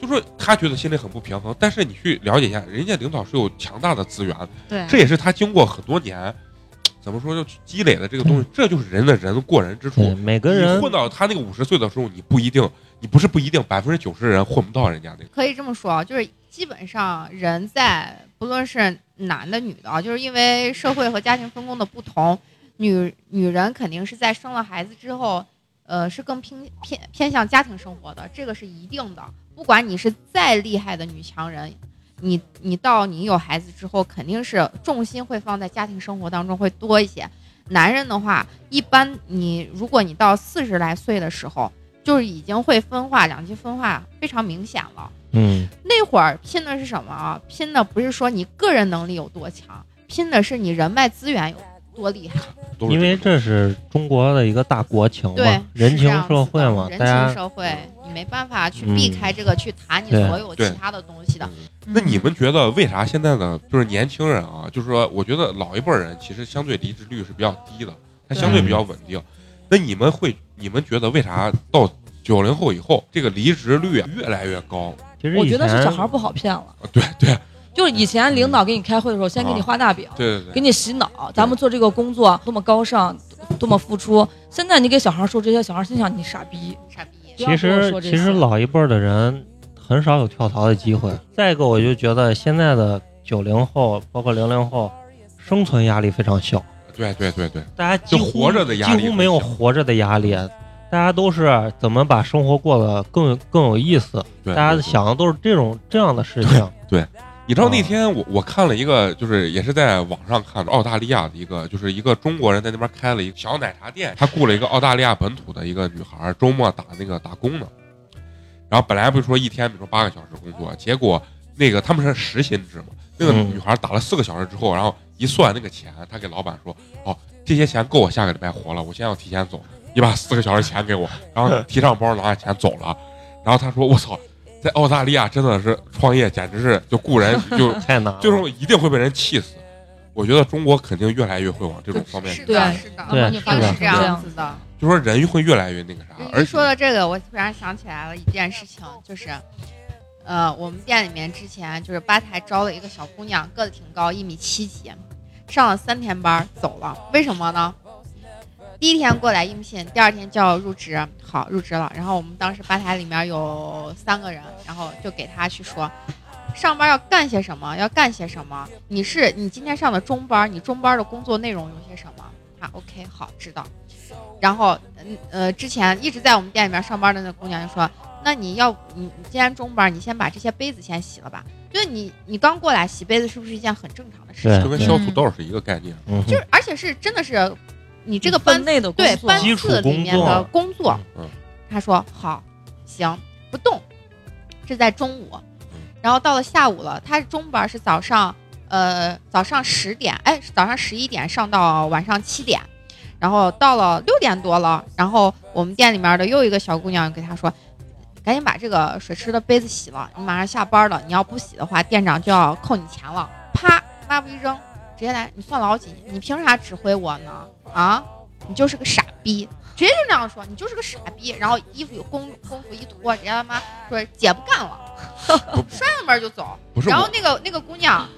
就说他觉得心里很不平衡，但是你去了解一下，人家领导是有强大的资源，对，这也是他经过很多年怎么说就积累的这个东西，这就是人的人过人之处。每个你人混到他那个五十岁的时候，你不一定，你不是不一定，百分之九十的人混不到人家那个。可以这么说啊，就是基本上人在不论是男的女的啊，就是因为社会和家庭分工的不同，女女人肯定是在生了孩子之后，呃，是更偏偏偏向家庭生活的，这个是一定的。不管你是再厉害的女强人，你你到你有孩子之后，肯定是重心会放在家庭生活当中会多一些。男人的话，一般你如果你到四十来岁的时候，就是已经会分化，两极分化非常明显了。嗯，那会儿拼的是什么啊？拼的不是说你个人能力有多强，拼的是你人脉资源有多厉害。因为这是中国的一个大国情对嘛，，人情社会嘛，的人大家情社会，你没办法去嗯避开这个，去谈你所有其他的东西的。那你们觉得为啥现在呢就是年轻人啊，就是说，我觉得老一辈儿人其实相对离职率是比较低的，他相对比较稳定。那你们会，你们觉得为啥到九零后以后，这个离职率啊越来越高？其实我觉得是小孩不好骗了。啊对对就是以前领导给你开会的时候，先给你画大饼，对对对，给你洗脑，咱们做这个工作多么高尚，多么付出。现在你给小孩说这些，小孩心想你傻逼。傻逼。其实其实老一辈儿的人很少有跳槽的机会。再一个，我就觉得现在的九零后，包括零零后，生存压力非常小，对对对对，大家几乎就活着的压力几乎没有活着的压力，大家都是怎么把生活过得更更有意思。对大家对对想的都是这种这样的事情。你知道那天我我看了一个，就是也是在网上看的，澳大利亚的一个，就是一个中国人在那边开了一个小奶茶店，他雇了一个澳大利亚本土的一个女孩，周末打那个打工呢。然后本来不是说一天比如说八个小时工作，结果那个他们是时薪制嘛，那个嗯女孩打了四个小时之后，然后一算那个钱，他给老板说：“哦，这些钱够我下个礼拜活了，我现在要提前走，你把四个小时钱给我。”然后 提上包拿着钱走了。然后他说：“我操，在澳大利亚真的是创业，简直是就雇人 就太难了，就是一定会被人气死。我觉得中国肯定越来越会往这种方面去，是的，对是的，对一你发定是这样子的。就说人会越来越那个啥。而说到这个，我突然想起来了一件事情，就是，呃，我们店里面之前就是吧台招了一个小姑娘，个子挺高，一米七几，上了三天班走了。为什么呢？第一天过来应聘，第二天叫入职，好入职了。然后我们当时吧台里面有三个人，然后就给他去说，上班要干些什么，要干些什么。你是你今天上的中班，你中班的工作内容有些什么？啊，OK，好，知道。然后，嗯呃，之前一直在我们店里面上班的那姑娘就说，那你要你你今天中班，你先把这些杯子先洗了吧。就是你你刚过来洗杯子是不是一件很正常的事情？就跟削土豆是一个概念。嗯，就是而且是真的是你这个班内的对班次里面的工作，嗯，他说好，行，不动。这在中午，然后到了下午了，他中班是早上，呃，早上十点，哎，早上十一点上到晚上七点，然后到了六点多了，然后我们店里面的又一个小姑娘给他说，赶紧把这个水池的杯子洗了，你马上下班了，你要不洗的话，店长就要扣你钱了。啪，抹布一扔，直接来，你算老几？你凭啥指挥我呢？啊，你就是个傻逼！直接就这样说，你就是个傻逼。然后衣服有功功夫一脱，直接他妈说姐不干了，摔了门就走。然后那个那个姑娘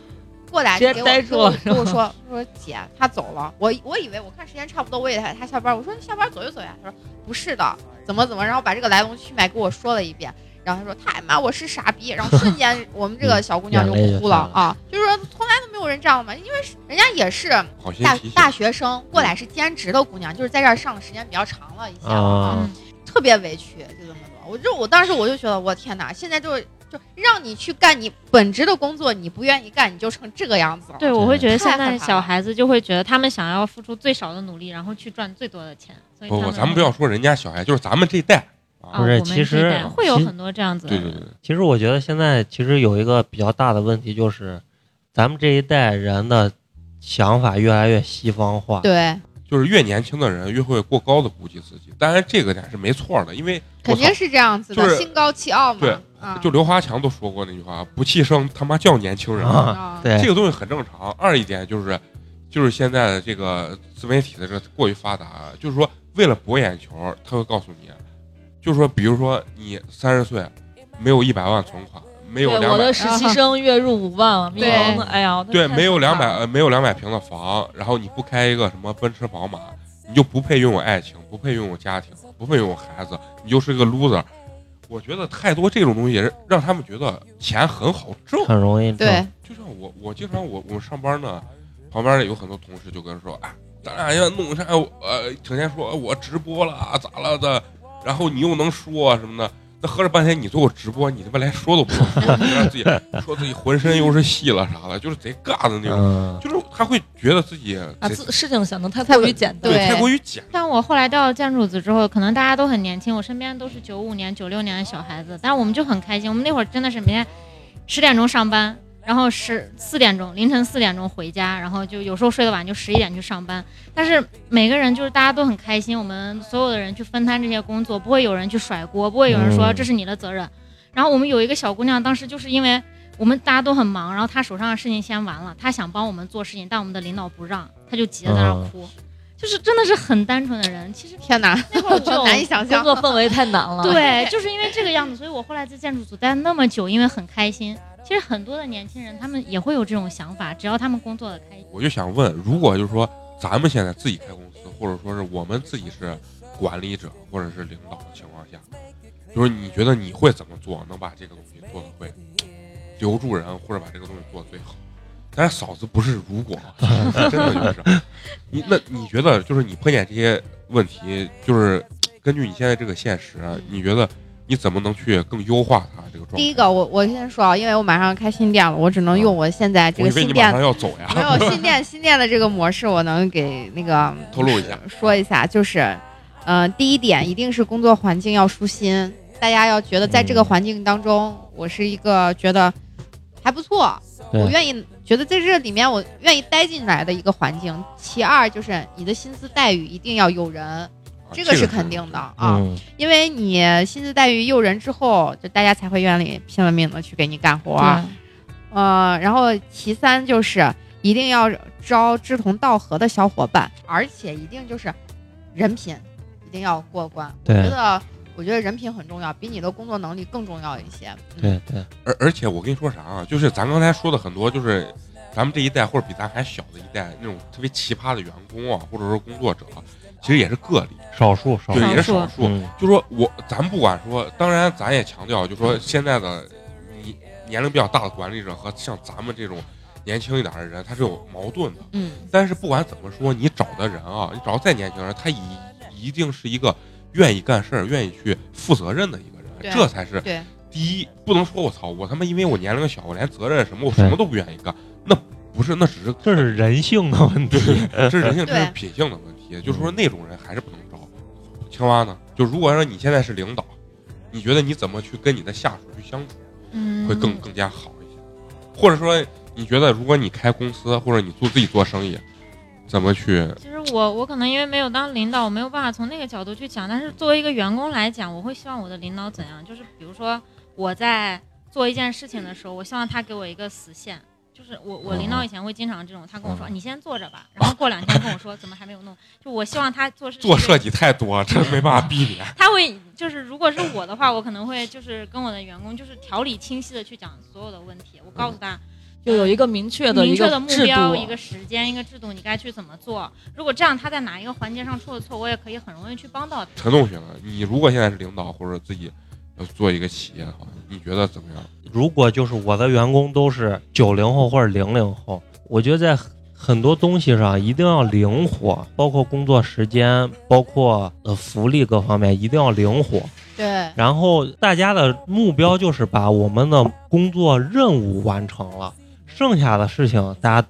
过来直接给我呆住了跟我跟我说说姐她走了，我我以为我看时间差不多，我以为她她下班，我说下班走就走呀，她说不是的，怎么怎么，然后把这个来龙去脉给我说了一遍。然后他说他妈我是傻逼，然后瞬间 我们这个小姑娘就哭了啊，就是说从来都没有人这样嘛，因为人家也是大。大学生过来是兼职的姑娘，就是在这儿上的时间比较长了一些啊，啊，特别委屈，就这么多。我就我当时我就觉得，我天哪，现在就是就让你去干你本职的工作，你不愿意干，你就成这个样子了。对，我会觉得现在小孩子就会觉得他们想要付出最少的努力，然后去赚最多的钱。所以不不，咱们不要说人家小孩，就是咱们这一代不是其实会有很多这样子的人。对对对，其实我觉得现在其实有一个比较大的问题，就是咱们这一代人的想法越来越西方化。对，就是越年轻的人越会过高的估计自己。当然这个点是没错的，因为肯定是这样子的，就是心高气傲嘛。对啊，就刘华强都说过那句话：“不气盛他妈叫年轻人。啊啊，对这个东西很正常。二一点就是，就是现在的这个自媒体的这个过于发达，就是说为了博眼球，他会告诉你，就是说，比如说你三十岁没有一百万存款，没有，两百我的实习生月入五万，迷对，哎呀，对，没有两百呃没有两百平的房，然后你不开一个什么奔驰宝马，你就不配拥有爱情，不配拥有家庭，不配拥有孩子，你就是个 loser。我觉得太多这种东西，也让他们觉得钱很好挣。很容易挣对，就像我，我经常我我上班呢，旁边有很多同事就跟说，哎，咱俩要弄啥？呃，整天说我直播了咋了的，然后你又能说什么的。那合着半天，你做个直播，你他妈连说都不能说，你让自己说自己浑身又是戏了啥的，就是贼尬的那种。嗯，就是他会觉得自己把贼自事情想的太太过于简单。对太过于简像我后来调建筑组之后，可能大家都很年轻，我身边都是九五年、九六年的小孩子，但是我们就很开心。我们那会儿真的是每天十点钟上班，然后十四点钟凌晨四点钟回家，然后就有时候睡得晚，就十一点去上班。但是每个人就是大家都很开心，我们所有的人去分摊这些工作，不会有人去甩锅，不会有人说嗯这是你的责任。然后我们有一个小姑娘，当时就是因为我们大家都很忙，然后她手上的事情先完了，她想帮我们做事情，但我们的领导不让，她就急得在那哭。就是真的是很单纯的人，其实天哪，那会儿 就难以想象工。作氛围太难了。对，就是因为这个样子，所以我后来在建筑组待那么久，因为很开心。其实很多的年轻人他们也会有这种想法，只要他们工作的开心。我就想问，如果就是说咱们现在自己开公司，或者说是我们自己是管理者或者是领导的情况下，就是你觉得你会怎么做，能把这个东西做的会留住人，或者把这个东西做得最好？但是嫂子不是如果，真的就是你那你觉得就是你碰见这些问题，就是根据你现在这个现实，你觉得你怎么能去更优化它这个状态？第一个，我我先说啊，因为我马上要开新店了，我只能用我现在这个新店你马上要走呀，没有 新店新店的这个模式，我能给那个 透露一下。说一下，就是，呃，第一点一定是工作环境要舒心，大家要觉得在这个嗯环境当中，我是一个觉得还不错，我愿意觉得在这里面我愿意待进来的一个环境。其二就是你的薪资待遇一定要诱人，啊这个是肯定的啊，嗯，因为你薪资待遇诱人之后，就大家才会愿意拼了命的去给你干活。呃，然后其三就是一定要招志同道合的小伙伴，而且一定就是人品一定要过关。我觉得，我觉得人品很重要，比你的工作能力更重要一些。嗯、对对，而而且我跟你说啥啊，就是咱刚才说的很多，就是咱们这一代或者比咱还小的一代那种特别奇葩的员工啊，或者说工作者，其实也是个例，少数少对，数，也是少少数。嗯就说我，咱不管说，当然咱也强调，就说现在的你年龄比较大的管理者和像咱们这种年轻一点的人，他是有矛盾的。嗯，但是不管怎么说，你找的人啊，你找再年轻人，他一一定是一个愿意干事儿、愿意去负责任的一个人，这才是对，第一。不能说我操，我他妈因为我年龄小，我连责任什么我什么都不愿意干，那不是，那只是这是人性的问题。这是人性，这是品性的问题。就是说那种人还是不能招。青蛙呢，就如果说你现在是领导，你觉得你怎么去跟你的下属去相处嗯，会更更加好一些？或者说你觉得如果你开公司或者你做自己做生意，怎么去？其实我我可能因为没有当领导，我没有办法从那个角度去讲。但是作为一个员工来讲，我会希望我的领导怎样？就是比如说我在做一件事情的时候，我希望他给我一个死线。就是我我领导以前会经常这种，他跟我说哦你先坐着吧，然后过两天跟我说怎么还没有弄。就我希望他做事情做设计太多，这没办法避免。他会就是，如果是我的话，我可能会就是跟我的员工就是条理清晰的去讲所有的问题。我告诉他，就有一个明确的明确的目标、一个时间、一个制度，你该去怎么做。如果这样他在哪一个环节上出了错，我也可以很容易去帮到他。陈同学呢？你如果现在是领导或者自己要做一个企业的话，你觉得怎么样？如果就是我的员工都是九零后或者零零后，我觉得在很多东西上一定要灵活，包括工作时间，包括呃福利各方面一定要灵活。对，然后大家的目标就是把我们的工作任务完成了，剩下的事情大家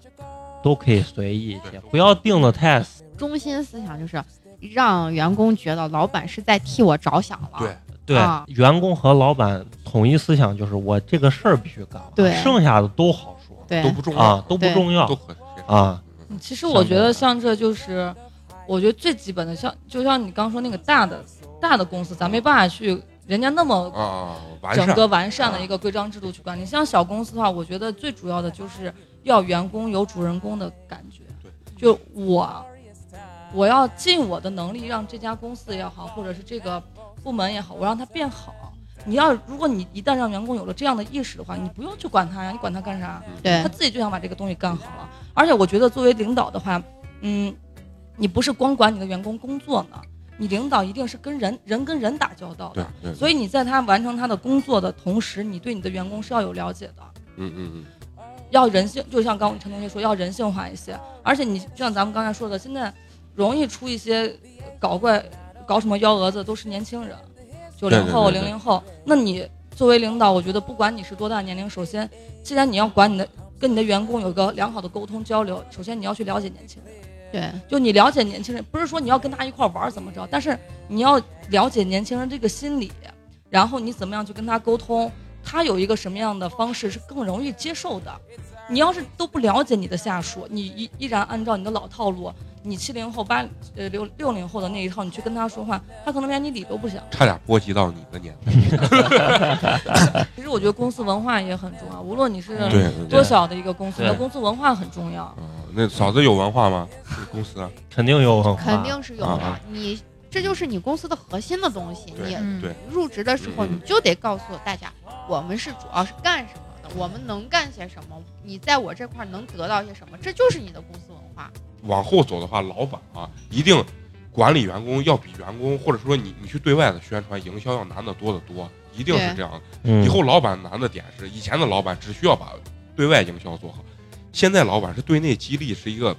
都可以随意一些，不要定的太死。中心思想就是让员工觉得老板是在替我着想了。对，对，啊。员工和老板统一思想就是我这个事儿必须干完，对。剩下的都好说对。都不重要，啊，都不重要都啊。嗯其实我觉得像这就是，我觉得最基本的，像就像你刚说那个大的大的公司，咱没办法去人家那么啊，整个完善的一个规章制度去管理。像小公司的话，我觉得最主要的就是要员工有主人公的感觉。对，就我，我要尽我的能力让这家公司也好，或者是这个部门也好，我让他变好。你要，如果你一旦让员工有了这样的意识的话，你不用去管他呀，你管他干啥？对他自己就想把这个东西干好了。而且我觉得作为领导的话，嗯，你不是光管你的员工工作呢，你领导一定是跟人人跟人打交道对的。对，所以你在他完成他的工作的同时，你对你的员工是要有了解的，嗯嗯嗯，要人性，就像刚陈同学说，要人性化一些。而且你就像咱们刚才说的，现在容易出一些搞怪、搞什么幺蛾子，都是年轻人，九零后、零零后。那你作为领导，我觉得不管你是多大年龄，首先，既然你要管你的跟你的员工有一个良好的沟通交流，首先你要去了解年轻人。对就你了解年轻人，不是说你要跟他一块玩怎么着，但是你要了解年轻人这个心理，然后你怎么样去跟他沟通，他有一个什么样的方式是更容易接受的。你要是都不了解你的下属，你依依然按照你的老套路，你七零后、八呃六六零后的那一套，你去跟他说话，他可能连你理都不想。差点波及到你的年代。其实我觉得公司文化也很重要，无论你是多小的一个公司，你的公司文化很重要。嗯，那嫂子有文化吗？这个公司啊肯定有文化，肯定是有的啊。你这就是你公司的核心的东西。你入职的时候，嗯你就得告诉大家，我们是主要是干什么的，我们能干些什么，你在我这块儿能得到些什么，这就是你的公司文化。往后走的话，老板啊，一定管理员工要比员工，或者说你你去对外的宣传营销要难得多得多，一定是这样的。嗯以后老板难的点是，以前的老板只需要把对外营销做好，现在老板是对内激励，是一个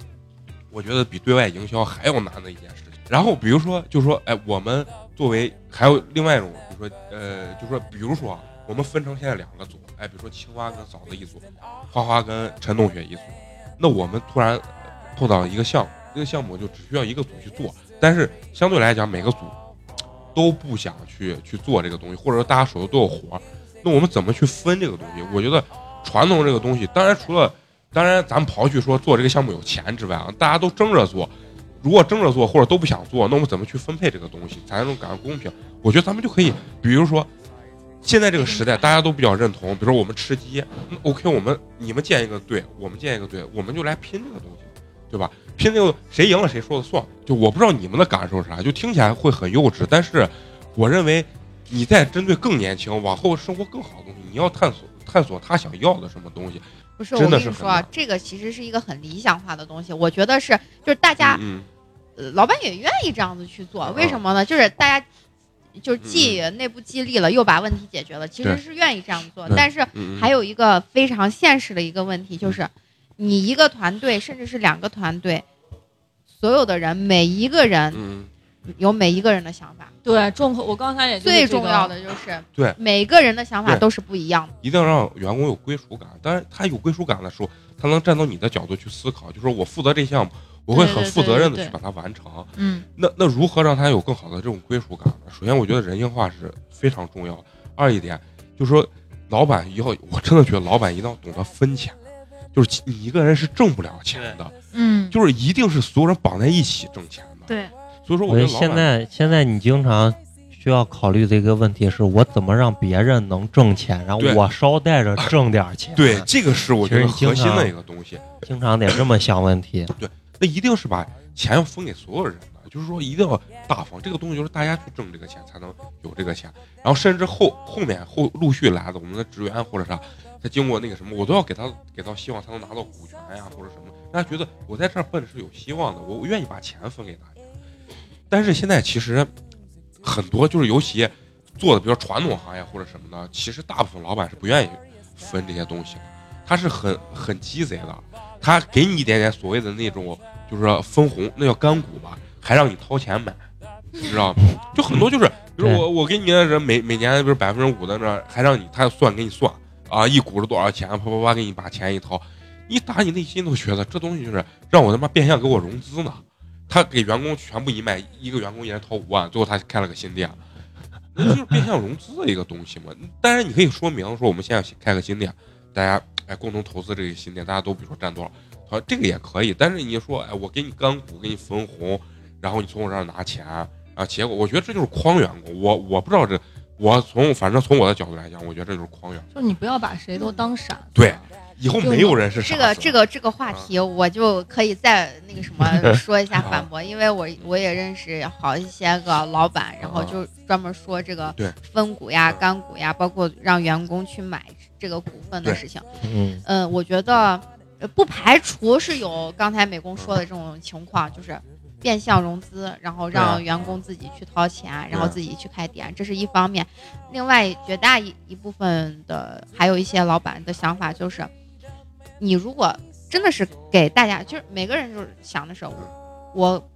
我觉得比对外营销还要难的一件事情。然后比如说，就说哎，我们作为还有另外一种，比如说呃，就说比如说啊，我们分成现在两个组，哎，比如说青蛙跟嫂子一组，花花跟陈同学一组，那我们突然碰到一个项目，这个项目就只需要一个组去做，但是相对来讲，每个组 都不想去去做这个东西，或者说大家手头都有活，那我们怎么去分这个东西？我觉得传统这个东西，当然除了当然咱们刨去说做这个项目有钱之外啊，大家都争着做。如果争着做或者都不想做，那我们怎么去分配这个东西才能感到公平？我觉得咱们就可以，比如说，现在这个时代大家都比较认同，比如说我们吃鸡嗯，OK，我们你们建一个队，我们建一个队，我们就来拼这个东西，对吧？拼这个谁赢了谁说了算。就我不知道你们的感受是啥，就听起来会很幼稚，但是我认为你在针对更年轻、往后生活更好的东西，你要探索探索他想要的什么东西。不是，我跟你说啊这个其实是一个很理想化的东西。我觉得是，就是大家老板也愿意这样子去做，嗯为什么呢？就是大家就是既内部激励了，又把问题解决了，其实是愿意这样做。但是嗯，还有一个非常现实的一个问题，就是你一个团队，甚至是两个团队，所有的人每一个人嗯，有每一个人的想法，对，重口我刚才也就是最重要的就是对每个人的想法都是不一样的。一定要让员工有归属感。当然，他有归属感的时候，他能站到你的角度去思考，就是我负责这项目，我会很对对负责任的对对去把它完成。嗯，那那如何让他有更好的这种归属感呢？首先，我觉得人性化是非常重要。二一点就是说，老板以后我真的觉得老板一定要懂得分钱，就是你一个人是挣不了钱的，嗯，就是一定是所有人绑在一起挣钱的。对，所以说，我觉得现在现在你经常需要考虑的一个问题是我怎么让别人能挣钱，然后我捎带着挣点钱。对，这个是我觉得核心的一个东西。经常得这么想问题。那一定是把钱要分给所有人的，就是说一定要大方。这个东西就是大家去挣这个钱才能有这个钱，然后甚至后后面后陆续来的我们的职员或者啥，他经过那个什么，我都要给他给到希望他能拿到股权呀或者什么，让他觉得我在这儿奔是有希望的，我我愿意把钱分给大家。但是现在其实很多就是尤其做的比较传统行业或者什么的，其实大部分老板是不愿意分这些东西的，他是很很鸡贼的，他给你一点点所谓的那种就是说分红，那叫干股吧，还让你掏钱买，你知道吗？就很多就是，比如我我给你的人每每年比如百分之五的那，还让你他算给你算啊，一股是多少钱，啪啪啪给你把钱一掏，你打你内心都觉得这东西就是让我他妈变相给我融资呢。他给员工全部一卖，一个员工一人掏五万，最后他开了个新店，那就是变相融资的一个东西嘛。当然你可以说明说我们现在开个新店，大家哎共同投资这个新店，大家都比如说占多少，啊这个也可以。但是你说哎我给你干股，给你分红，然后你从我这儿拿钱啊，结果我觉得这就是诓员工。我我不知道这，我从反正从我的角度来讲，我觉得这就是诓员。就是你不要把谁都当傻子。对以后没有人是傻这个这个这个话题，我就可以再那个什么 说一下反驳，因为我我也认识好一些个老板，然后就专门说这个对分股呀、干股呀，包括让员工去买这个股份的事情。嗯，呃，我觉得呃不排除是有刚才美工说的这种情况，就是变相融资，然后让员工自己去掏钱，然后自己去开店，这是一方面。另外，绝大一一部分的还有一些老板的想法就是，你如果真的是给大家，就是每个人就是想的是，我我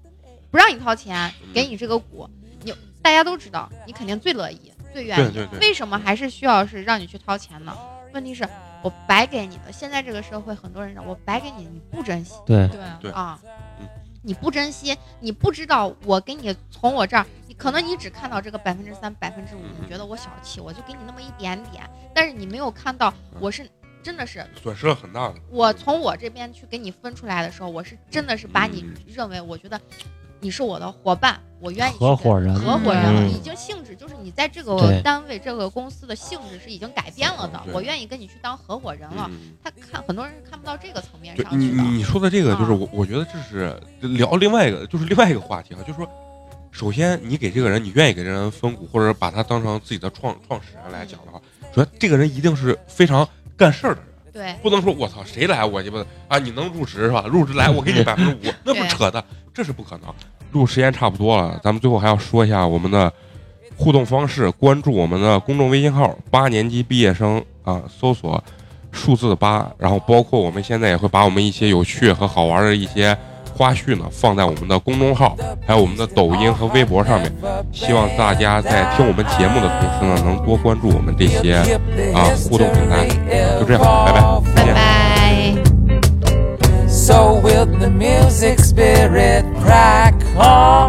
不让你掏钱，给你这个股，你大家都知道，你肯定最乐意、最愿意。对对对为什么还是需要是让你去掏钱呢？问题是我白给你的，现在这个社会很多人让我白给你，你不珍惜对，对对啊嗯，你不珍惜，你不知道我给你从我这儿，你可能你只看到这个百分之三、百分之五，嗯你觉得我小气，我就给你那么一点点，但是你没有看到嗯我是真的是损失了很大的。我从我这边去给你分出来的时候，我是真的是把你嗯认为，我觉得你是我的伙伴，我愿意合伙人合伙人了，嗯已经性质就是你在这个单位、这个公司的性质是已经改变了的，我愿意跟你去当合伙人了。嗯他看很多人看不到这个层面你上去的。你你说的这个，就是啊我我觉得这是聊另外一个，就是另外一个话题啊，就是说，首先你给这个人，你愿意给这人分股，或者把他当成自己的创创始人来讲的话，首先这个人一定是非常干事儿的人，对，不能说我操谁来我鸡巴啊你能入职是吧？入职来我给你百分之五，那不扯的，这是不可能。录时间差不多了，咱们最后还要说一下我们的互动方式，关注我们的公众微信号“八年级毕业生”啊，搜索数字八，然后包括我们现在也会把我们一些有趣和好玩的一些花絮呢放在我们的公众号，还有我们的抖音和微博上面。希望大家在听我们节目的同时呢，能多关注我们这些啊互动平台。就这样，拜拜，啊